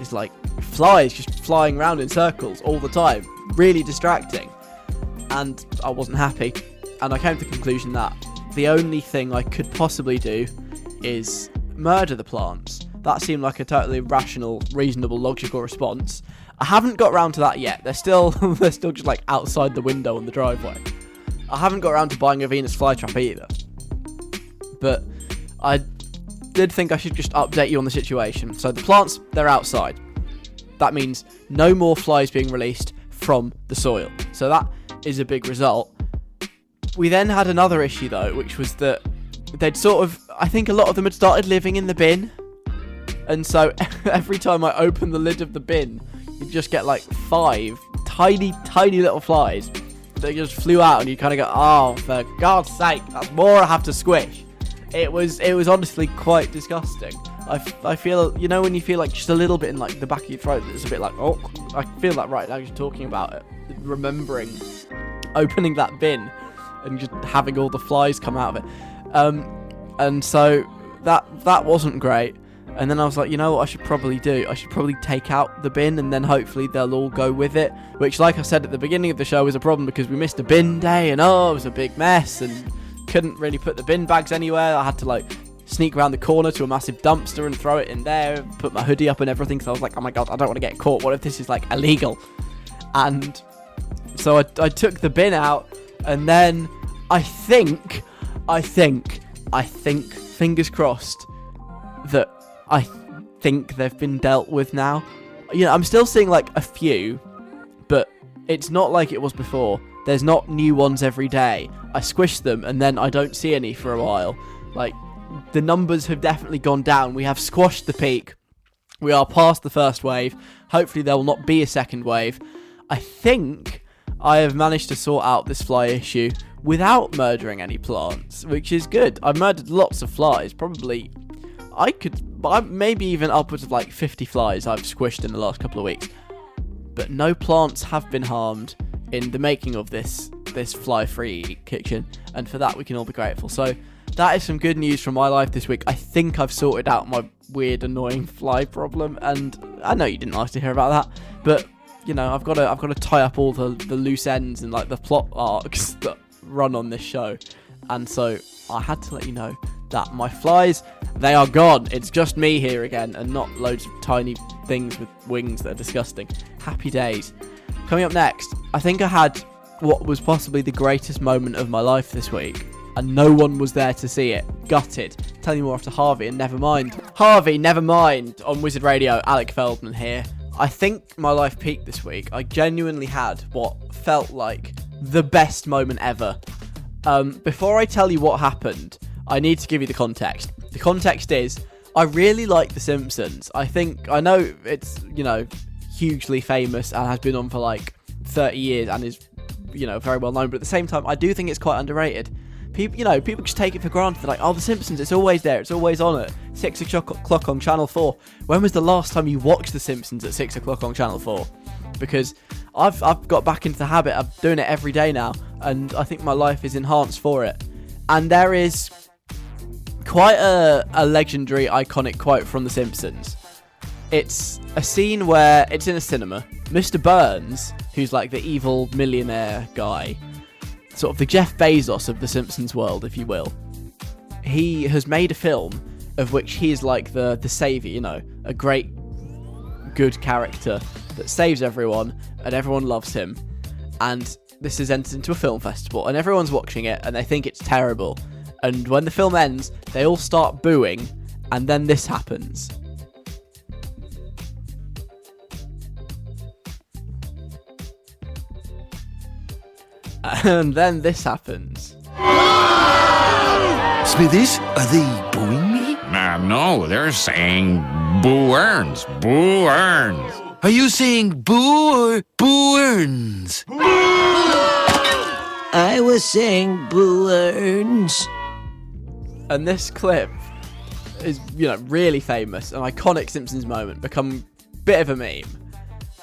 is like flies just flying around in circles all the time. Really distracting. And I wasn't happy. And I came to the conclusion that the only thing I could possibly do is murder the plants. That seemed like a totally rational, reasonable, logical response. I haven't got around to that yet. They're still they're still just like outside the window on the driveway. I haven't got around to buying a Venus flytrap either. But I did think I should just update you on the situation. So the plants, they're outside. That means no more flies being released from the soil. So that is a big result. We then had another issue though, which was that they'd sort of I think a lot of them had started living in the bin. And so every time I open the lid of the bin, you just get like five tiny, tiny little flies. They just flew out and you kind of go, oh, for God's sake, that's more I have to squish. It was, it was honestly quite disgusting. I, f- I feel, you know, when you feel like just a little bit in like the back of your throat, it's a bit like, oh, I feel that right now. Just talking about it, remembering opening that bin and just having all the flies come out of it. Um, and so that that wasn't great. And then I was like, you know what I should probably do? I should probably take out the bin and then hopefully they'll all go with it. Which, like I said at the beginning of the show, was a problem because we missed a bin day and oh, it was a big mess and couldn't really put the bin bags anywhere. I had to like sneak around the corner to a massive dumpster and throw it in there, put my hoodie up and everything. So I was like, oh my god, I don't want to get caught. What if this is like illegal? And so I, I took the bin out, and then I think, I think, I think, fingers crossed, that I think they've been dealt with now. You know, I'm still seeing like a few, but it's not like it was before. There's not new ones every day. I squish them and then I don't see any for a while. Like, the numbers have definitely gone down. We have squashed the peak. We are past the first wave. Hopefully, there will not be a second wave. I think I have managed to sort out this fly issue without murdering any plants, which is good. I've murdered lots of flies, probably I could, maybe even upwards of like 50 flies I've squished in the last couple of weeks. But no plants have been harmed in the making of this this fly-free kitchen, and for that we can all be grateful. So that is some good news from my life this week. I think I've sorted out my weird, annoying fly problem, and I know you didn't like to hear about that, but you know I've got to I've got to tie up all the the loose ends and like the plot arcs that run on this show, and so I had to let you know that my flies they are gone. It's just me here again, and not loads of tiny things with wings that are disgusting. Happy days. Coming up next, I think I had what was possibly the greatest moment of my life this week, and no one was there to see it. Gutted. Tell you more after Harvey and never mind. Harvey, never mind. On Wizard Radio, Alec Feldman here. I think my life peaked this week. I genuinely had what felt like the best moment ever. Um, before I tell you what happened, I need to give you the context. The context is I really like The Simpsons. I think I know it's you know hugely famous and has been on for like 30 years and is you know very well known, but at the same time I do think it's quite underrated. People, you know, people just take it for granted. They're like, oh, The Simpsons, it's always there. It's always on at six o'clock on Channel Four. When was the last time you watched The Simpsons at six o'clock on Channel Four? Because I've I've got back into the habit of doing it every day now, and I think my life is enhanced for it. And there is quite a, a legendary, iconic quote from The Simpsons. It's a scene where it's in a cinema. Mr. Burns, who's like the evil millionaire guy, sort of the Jeff Bezos of The Simpsons world, if you will, he has made a film of which he is like the the savior, you know, a great good character that saves everyone and everyone loves him. And this is entered into a film festival and everyone's watching it and they think it's terrible. And when the film ends, they all start booing and then this happens. And then this happens. Smithers, are they booing me? Uh, no, they're saying Boo Earns. Boo Earns. Are you saying boo or boo earns? I was saying Boo Earns. And this clip is, you know, really famous, an iconic Simpsons moment, become a bit of a meme.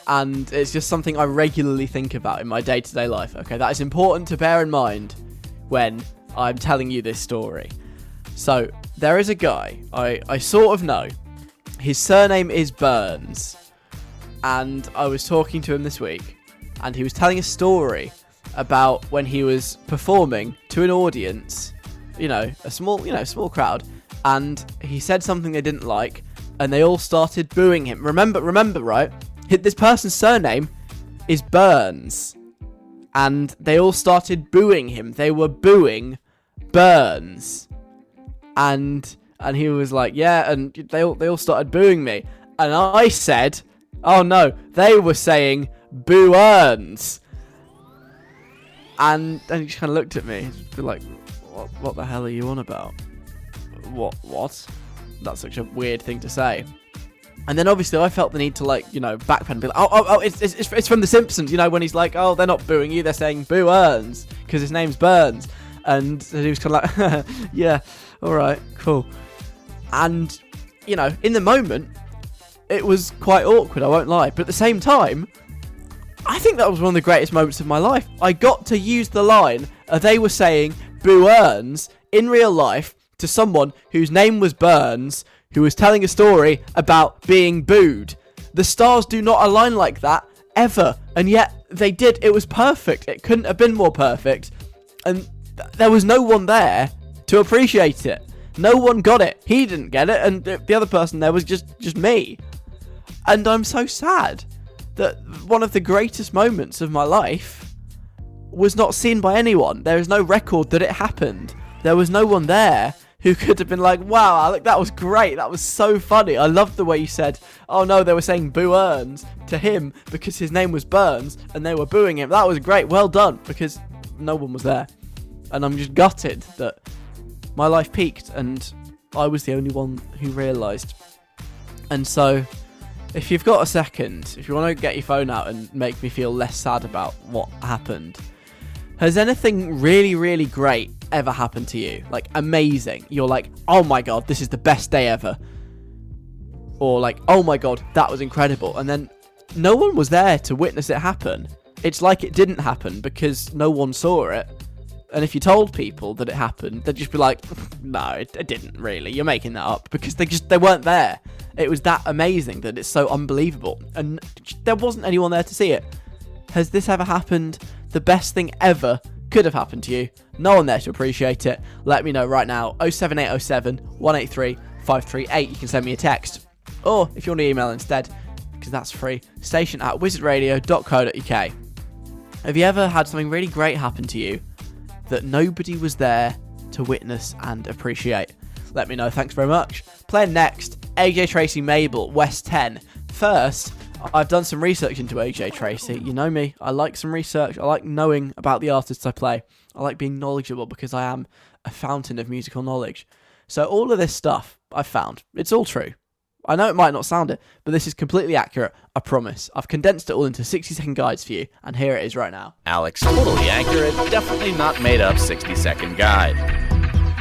And it's just something I regularly think about in my day to day life. Okay, that is important to bear in mind when I'm telling you this story. So, there is a guy I, I sort of know. His surname is Burns. And I was talking to him this week, and he was telling a story about when he was performing to an audience you know, a small, you know, small crowd, and he said something they didn't like, and they all started booing him. Remember, remember, right? Hi- This person's surname is Burns, and they all started booing him. They were booing Burns, and and he was like, yeah, and they all they all started booing me, and I said, oh no, they were saying boo Burns." And then he just kind of looked at me, like, what, what the hell are you on about? What? What? That's such a weird thing to say. And then obviously I felt the need to like, you know, backpedal like, oh, oh, oh, it's, it's, it's from The Simpsons, you know, when he's like, oh, they're not booing you, they're saying boo Earns, because his name's Burns. And he was kind of like, yeah, all right, cool. And, you know, in the moment, it was quite awkward, I won't lie. But at the same time, I think that was one of the greatest moments of my life. I got to use the line uh, they were saying Boo Earns in real life to someone whose name was Burns, who was telling a story about being booed. The stars do not align like that ever, and yet they did. It was perfect. It couldn't have been more perfect. And th- there was no one there to appreciate it. No one got it. He didn't get it, and the the other person there was just just me. And I'm so sad that one of the greatest moments of my life was not seen by anyone. There is no record that it happened. There was no one there who could have been like, wow, Alec, that was great. That was so funny. I loved the way you said, oh no, they were saying Boo Earns to him because his name was Burns and they were booing him. That was great. Well done. Because no one was there. And I'm just gutted that my life peaked and I was the only one who realised. And so, if you've got a second, if you want to get your phone out and make me feel less sad about what happened, has anything really, really great ever happened to you? Like amazing. You're like, oh my god, this is the best day ever. Or like, oh my god, that was incredible. And then no one was there to witness it happen. It's like it didn't happen because no one saw it. And if you told people that it happened, they'd just be like, no, it, it didn't really. You're making that up because they just they weren't there. It was that amazing that it's so unbelievable. And there wasn't anyone there to see it. Has this ever happened? The best thing ever could have happened to you. No one there to appreciate it. Let me know right now. 07807 183 538. You can send me a text. Or if you want to email instead, because that's free, station at wizardradio.co.uk. Have you ever had something really great happen to you that nobody was there to witness and appreciate? Let me know. Thanks very much. Playing next, AJ Tracey Mabel, West 10. First, I've done some research into AJ Tracey. You know me, I like some research. I like knowing about the artists I play. I like being knowledgeable because I am a fountain of musical knowledge. So, all of this stuff I found, it's all true. I know it might not sound it, but this is completely accurate, I promise. I've condensed it all into 60 second guides for you, and here it is right now. Alex, totally accurate, definitely not made up 60 second guide.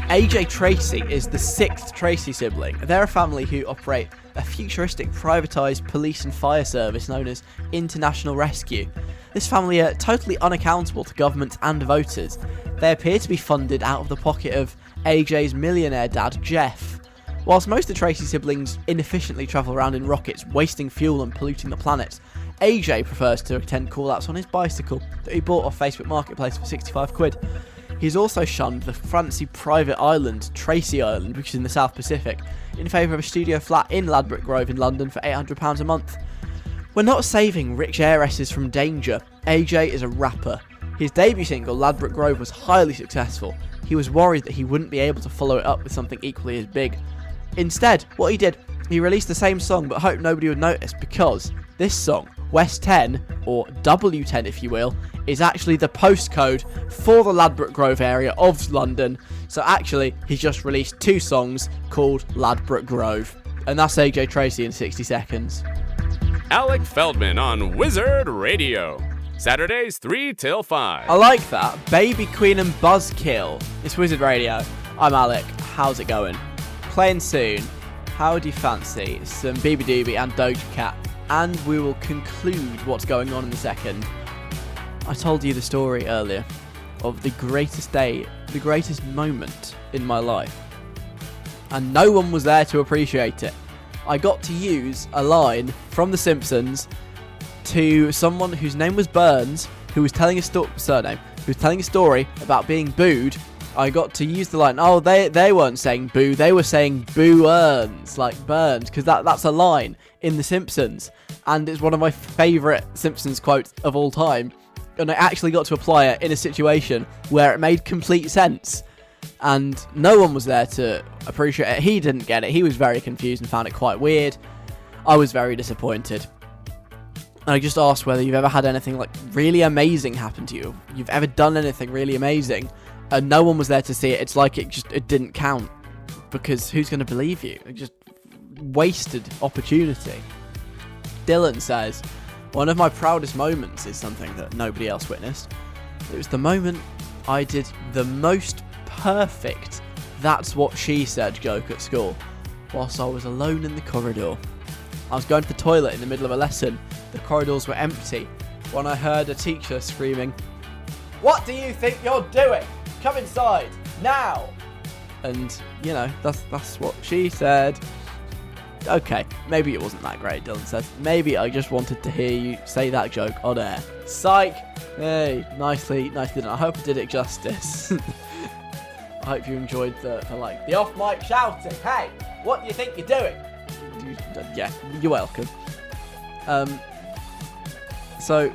AJ Tracey is the sixth Tracy sibling. They're a family who operate a futuristic privatised police and fire service known as International Rescue. This family are totally unaccountable to government and voters. They appear to be funded out of the pocket of AJ's millionaire dad, Jeff. Whilst most of the Tracy siblings inefficiently travel around in rockets, wasting fuel and polluting the planet, AJ prefers to attend call-outs on his bicycle that he bought off Facebook Marketplace for 65 quid. He's also shunned the fancy private island, Tracy Island, which is in the South Pacific, in favour of a studio flat in Ladbroke Grove in London for £800 a month. We're not saving rich heiresses from danger. AJ is a rapper. His debut single, Ladbroke Grove, was highly successful. He was worried that he wouldn't be able to follow it up with something equally as big. Instead, what he did, he released the same song but hoped nobody would notice because this song, West 10, or W10 if you will, is actually the postcode for the Ladbroke Grove area of London. So actually, he's just released two songs called Ladbroke Grove. And that's AJ Tracey in 60 seconds. Alec Feldman on Wizard Radio. Saturdays 3 till 5. I like that. Baby Queen and Buzzkill. It's Wizard Radio. I'm Alec. How's it going? Playing soon. How do you fancy some Beabadoobee and Doja Cat? And we will conclude what's going on in a second. I told you the story earlier of the greatest day, the greatest moment in my life. And no one was there to appreciate it. I got to use a line from The Simpsons to someone whose name was Burns, who was telling a sto- surname, who was telling a story about being booed. I got to use the line. Oh, they they weren't saying boo, they were saying boo earns, like Burns, because that that's a line in The Simpsons, and it's one of my favourite Simpsons quotes of all time. And I actually got to apply it in a situation where it made complete sense. And no one was there to appreciate it. He didn't get it. He was very confused and found it quite weird. I was very disappointed. And I just asked whether you've ever had anything like really amazing happen to you. You've ever done anything really amazing, and no one was there to see it. It's like it just it didn't count because who's going to believe you? It just wasted opportunity. Dylan says, one of my proudest moments is something that nobody else witnessed. It was the moment I did the most perfect that's what she said joke at school whilst I was alone in the corridor. I was going to the toilet in the middle of a lesson. The corridors were empty when I heard a teacher screaming, What do you think you're doing? Come inside, now! And, you know, that's, that's what she said. Okay, maybe it wasn't that great, Dylan says. Maybe I just wanted to hear you say that joke on air. Psych! Hey, nicely, nicely done. I hope I did it justice. I hope you enjoyed the, the like the off mic shouting. Hey, what do you think you're doing? You- yeah, you're welcome. Um. So,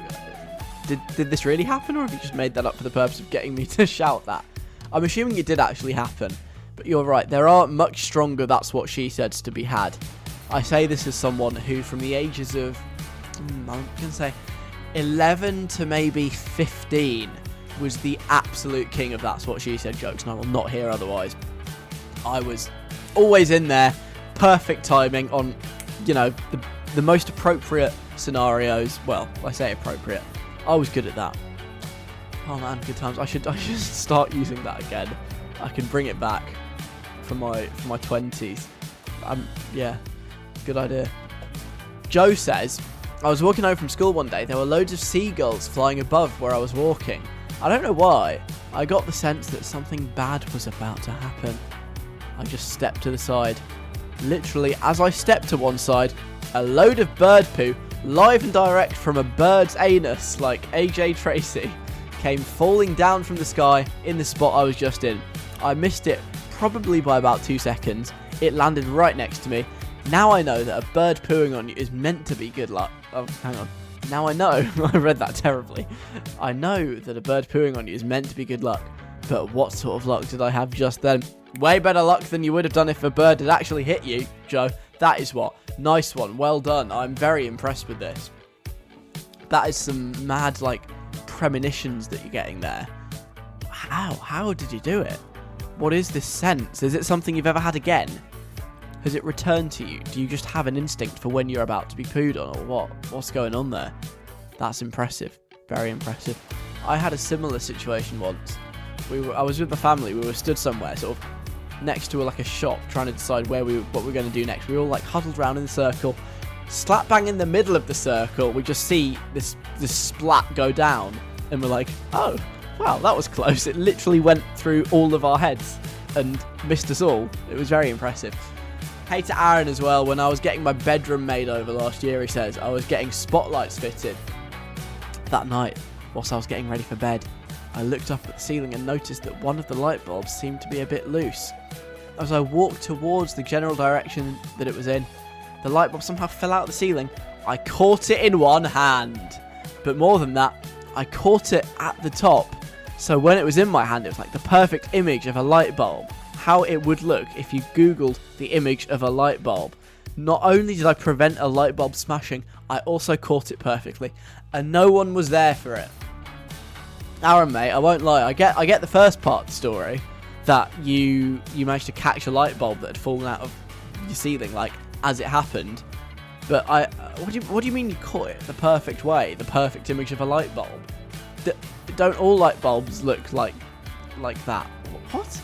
did did this really happen, or have you just made that up for the purpose of getting me to shout that? I'm assuming it did actually happen, but you're right. There are much stronger. That's what she said to be had. I say this as someone who, from the ages of, hmm, I'm gonna say, 11 to maybe 15, was the absolute king of that's what she said jokes, and I will not hear otherwise. I was always in there, perfect timing on, you know, the the most appropriate scenarios. Well, I say appropriate. I was good at that. Oh man, good times. I should I should start using that again. I can bring it back for my for my twenties. Um, yeah, good idea. Joe says, I was walking home from school one day. There were loads of seagulls flying above where I was walking. I don't know why. I got the sense that something bad was about to happen. I just stepped to the side. Literally, as I stepped to one side, a load of bird poo, live and direct from a bird's anus, like AJ Tracey, came falling down from the sky in the spot I was just in. I missed it probably by about two seconds. It landed right next to me. Now I know that a bird pooing on you is meant to be good luck. Oh, hang on. Now I know. I read that terribly. I know that a bird pooing on you is meant to be good luck. But what sort of luck did I have just then? Way better luck than you would have done if a bird had actually hit you, Joe. That is what. Nice one. Well done. I'm very impressed with this. That is some mad, like, premonitions that you're getting there. How? How did you do it? What is this sense? Is it something you've ever had again? Has it returned to you? Do you just have an instinct for when you're about to be pooed on, or what? What's going on there? That's impressive. Very impressive. I had a similar situation once. We were, I was with my family. We were stood somewhere, sort of next to like a shop, trying to decide where we what we are going to do next. We were all like huddled around in the circle. Slap bang in the middle of the circle, we just see this this splat go down, and we're like, oh, wow, that was close. It literally went through all of our heads and missed us all. It was very impressive. Hey to Aaron as well. When I was getting my bedroom made over last year, he says I was getting spotlights fitted. That night, whilst I was getting ready for bed, I looked up at the ceiling and noticed that one of the light bulbs seemed to be a bit loose. As I walked towards the general direction that it was in, the light bulb somehow fell out of the ceiling. I caught it in one hand. But more than that, I caught it at the top. So when it was in my hand, it was like the perfect image of a light bulb. How it would look if you googled the image of a light bulb. Not only did I prevent a light bulb smashing, I also caught it perfectly. And no one was there for it. Aaron, mate, I won't lie. I get I get the first part of the story that you you managed to catch a light bulb that had fallen out of your ceiling, like as it happened. But I, what do you what do you mean you caught it the perfect way, the perfect image of a light bulb? D- don't all light bulbs look like like that? What?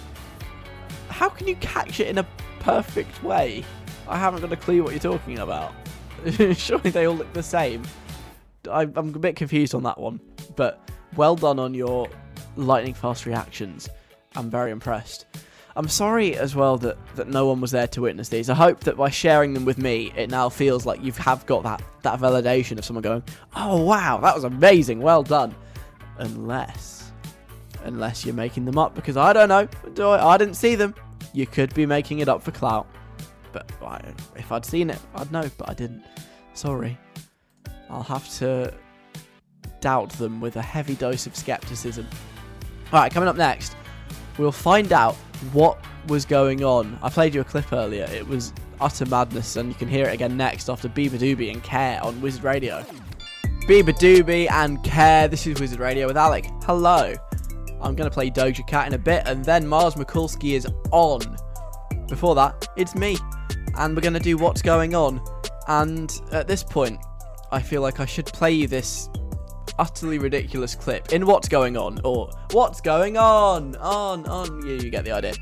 How can you catch it in a perfect way? I haven't got a clue what you're talking about. Surely they all look the same. I, I'm a bit confused on that one, but well done on your lightning fast reactions. I'm very impressed. I'm sorry as well that, that no one was there to witness these. I hope that by sharing them with me, it now feels like you have got that, that validation of someone going, oh wow, that was amazing, well done. Unless, unless you're making them up because I don't know, do I, I didn't see them. You could be making it up for clout. But I, if I'd seen it, I'd know, but I didn't. Sorry. I'll have to doubt them with a heavy dose of skepticism. Alright, coming up next, we'll find out what was going on. I played you a clip earlier, it was utter madness, and you can hear it again next after Beabadoobee and Care on Wizard Radio. Beabadoobee and Care, this is Wizard Radio with Alec. Hello. I'm going to play Doja Cat in a bit, and then Mars Mikulski is on. Before that, it's me, and we're going to do What's Going On. And at this point, I feel like I should play you this utterly ridiculous clip in What's Going On, or What's Going On, on, on. You, you get the idea.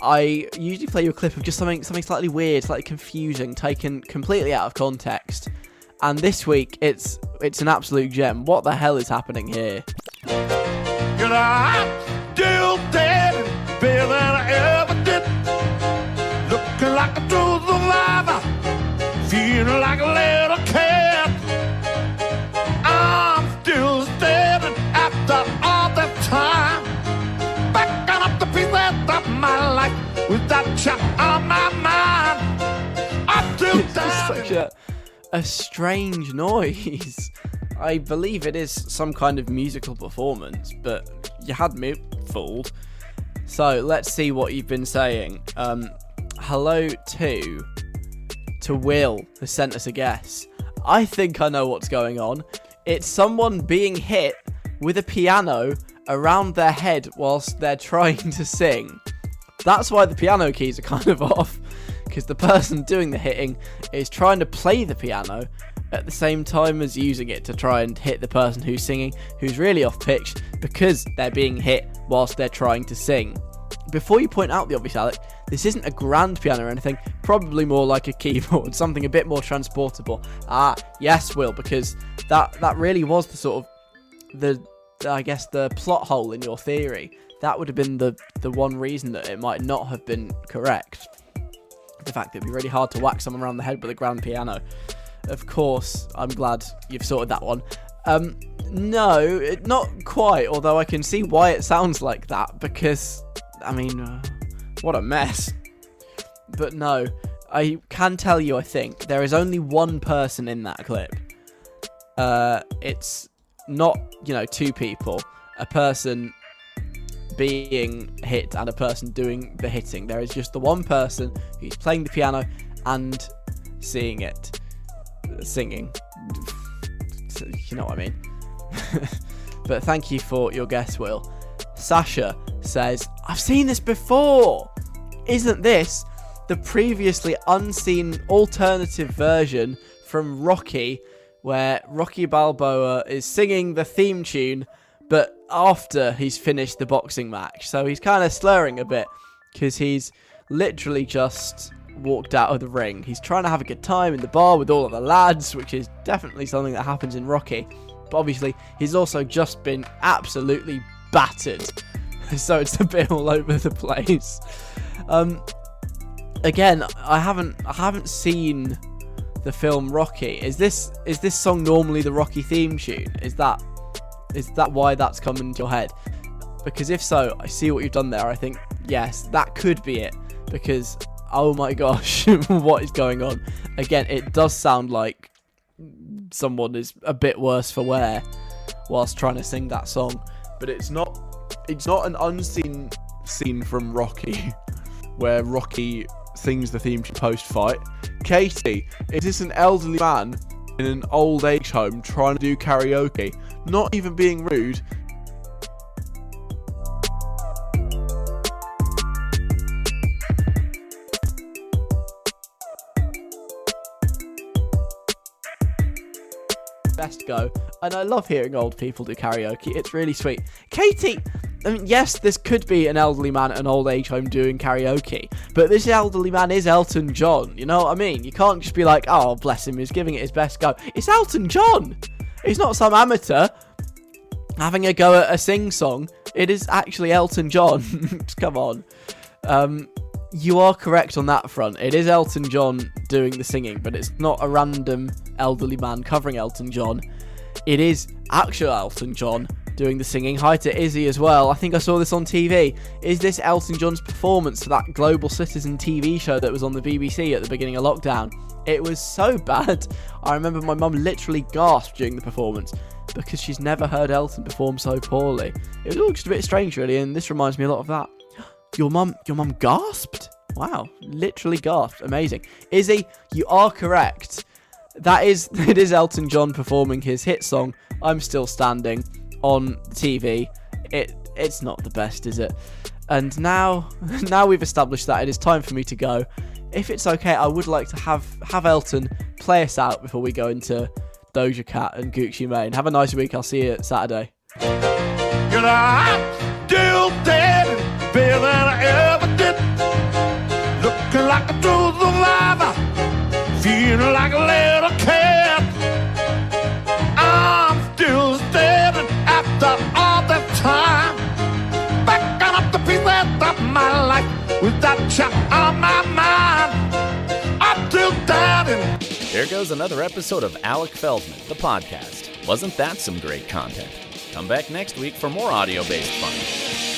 I usually play you a clip of just something, something slightly weird, slightly confusing, taken completely out of context. And this week, it's it's an absolute gem. What the hell is happening here? Looking like a survivor, feeling like a little cat. After all that time, backing up the piece that that chap on my mind. I'm still It's just such a, a strange noise. I believe it is some kind of musical performance, but you had me fooled. So let's see what you've been saying. Um, hello to to Will, who sent us a guess. I think I know what's going on. It's someone being hit with a piano around their head whilst they're trying to sing. That's why the piano keys are kind of off, because the person doing the hitting is trying to play the piano at the same time as using it to try and hit the person who's singing, who's really off pitch, because they're being hit whilst they're trying to sing. Before you point out the obvious, Alec, this isn't a grand piano or anything, probably more like a keyboard, something a bit more transportable. Ah, yes, Will, because that that really was the sort of the I guess the plot hole in your theory. That would have been the the one reason that it might not have been correct. The fact that it'd be really hard to whack someone around the head with a grand piano. Of course, I'm glad you've sorted that one. Um, no, it, not quite. Although I can see why it sounds like that because, I mean, uh, what a mess. But no, I can tell you. I think there is only one person in that clip. Uh, it's not you know two people. A person being hit and a person doing the hitting. There is just the one person who's playing the piano and seeing it, singing. You know what I mean. but thank you for your guess, Will. Sasha says, I've seen this before. Isn't this the previously unseen alternative version from Rocky, where Rocky Balboa is singing the theme tune, but after he's finished the boxing match? So he's kind of slurring a bit because he's literally just walked out of the ring. He's trying to have a good time in the bar with all of the lads, which is definitely something that happens in Rocky. But obviously, he's also just been absolutely battered. So it's a bit all over the place. Um, again, I haven't I haven't seen the film Rocky. Is this is this song normally the Rocky theme tune? Is that is that why that's come into your head? Because if so, I see what you've done there. I think yes, that could be it. Because oh my gosh, what is going on? Again, it does sound like someone is a bit worse for wear whilst trying to sing that song. but it's not it's not an unseen scene from Rocky where Rocky sings the theme should post fight. Katie, is this an elderly man in an old age home trying to do karaoke, not even being rude. best go. And I love hearing old people do karaoke. It's really sweet. Katie, I mean, yes, this could be an elderly man at an old age home doing karaoke, but this elderly man is Elton John. You know what I mean? You can't just be like, oh, bless him, he's giving it his best go. It's Elton John. He's not some amateur having a go at a sing song. It is actually Elton John. Come on. Um, you are correct on that front. It is Elton John doing the singing, but it's not a random elderly man covering Elton John. It is actual Elton John doing the singing. Hi to Izzy as well. I think I saw this on TV. Is this Elton John's performance for that Global Citizen TV show that was on the BBC at the beginning of lockdown? It was so bad. I remember my mum literally gasped during the performance because she's never heard Elton perform so poorly. It was all just a bit strange, really, and this reminds me a lot of that. Your mum, your mum gasped. Wow, literally gasped. Amazing. Izzy, you are correct. That is, it is Elton John performing his hit song "I'm Still Standing" on TV. It, it's not the best, is it? And now, now we've established that it is time for me to go. If it's okay, I would like to have have Elton play us out before we go into Doja Cat and Gucci Mane. Have a nice week. I'll see you Saturday. Feeling like a little cat. I'm still my life with that chap on my mind. I'm still standing. There goes another episode of Alec Feldman, the podcast. Wasn't that some great content? Come back next week for more audio based fun.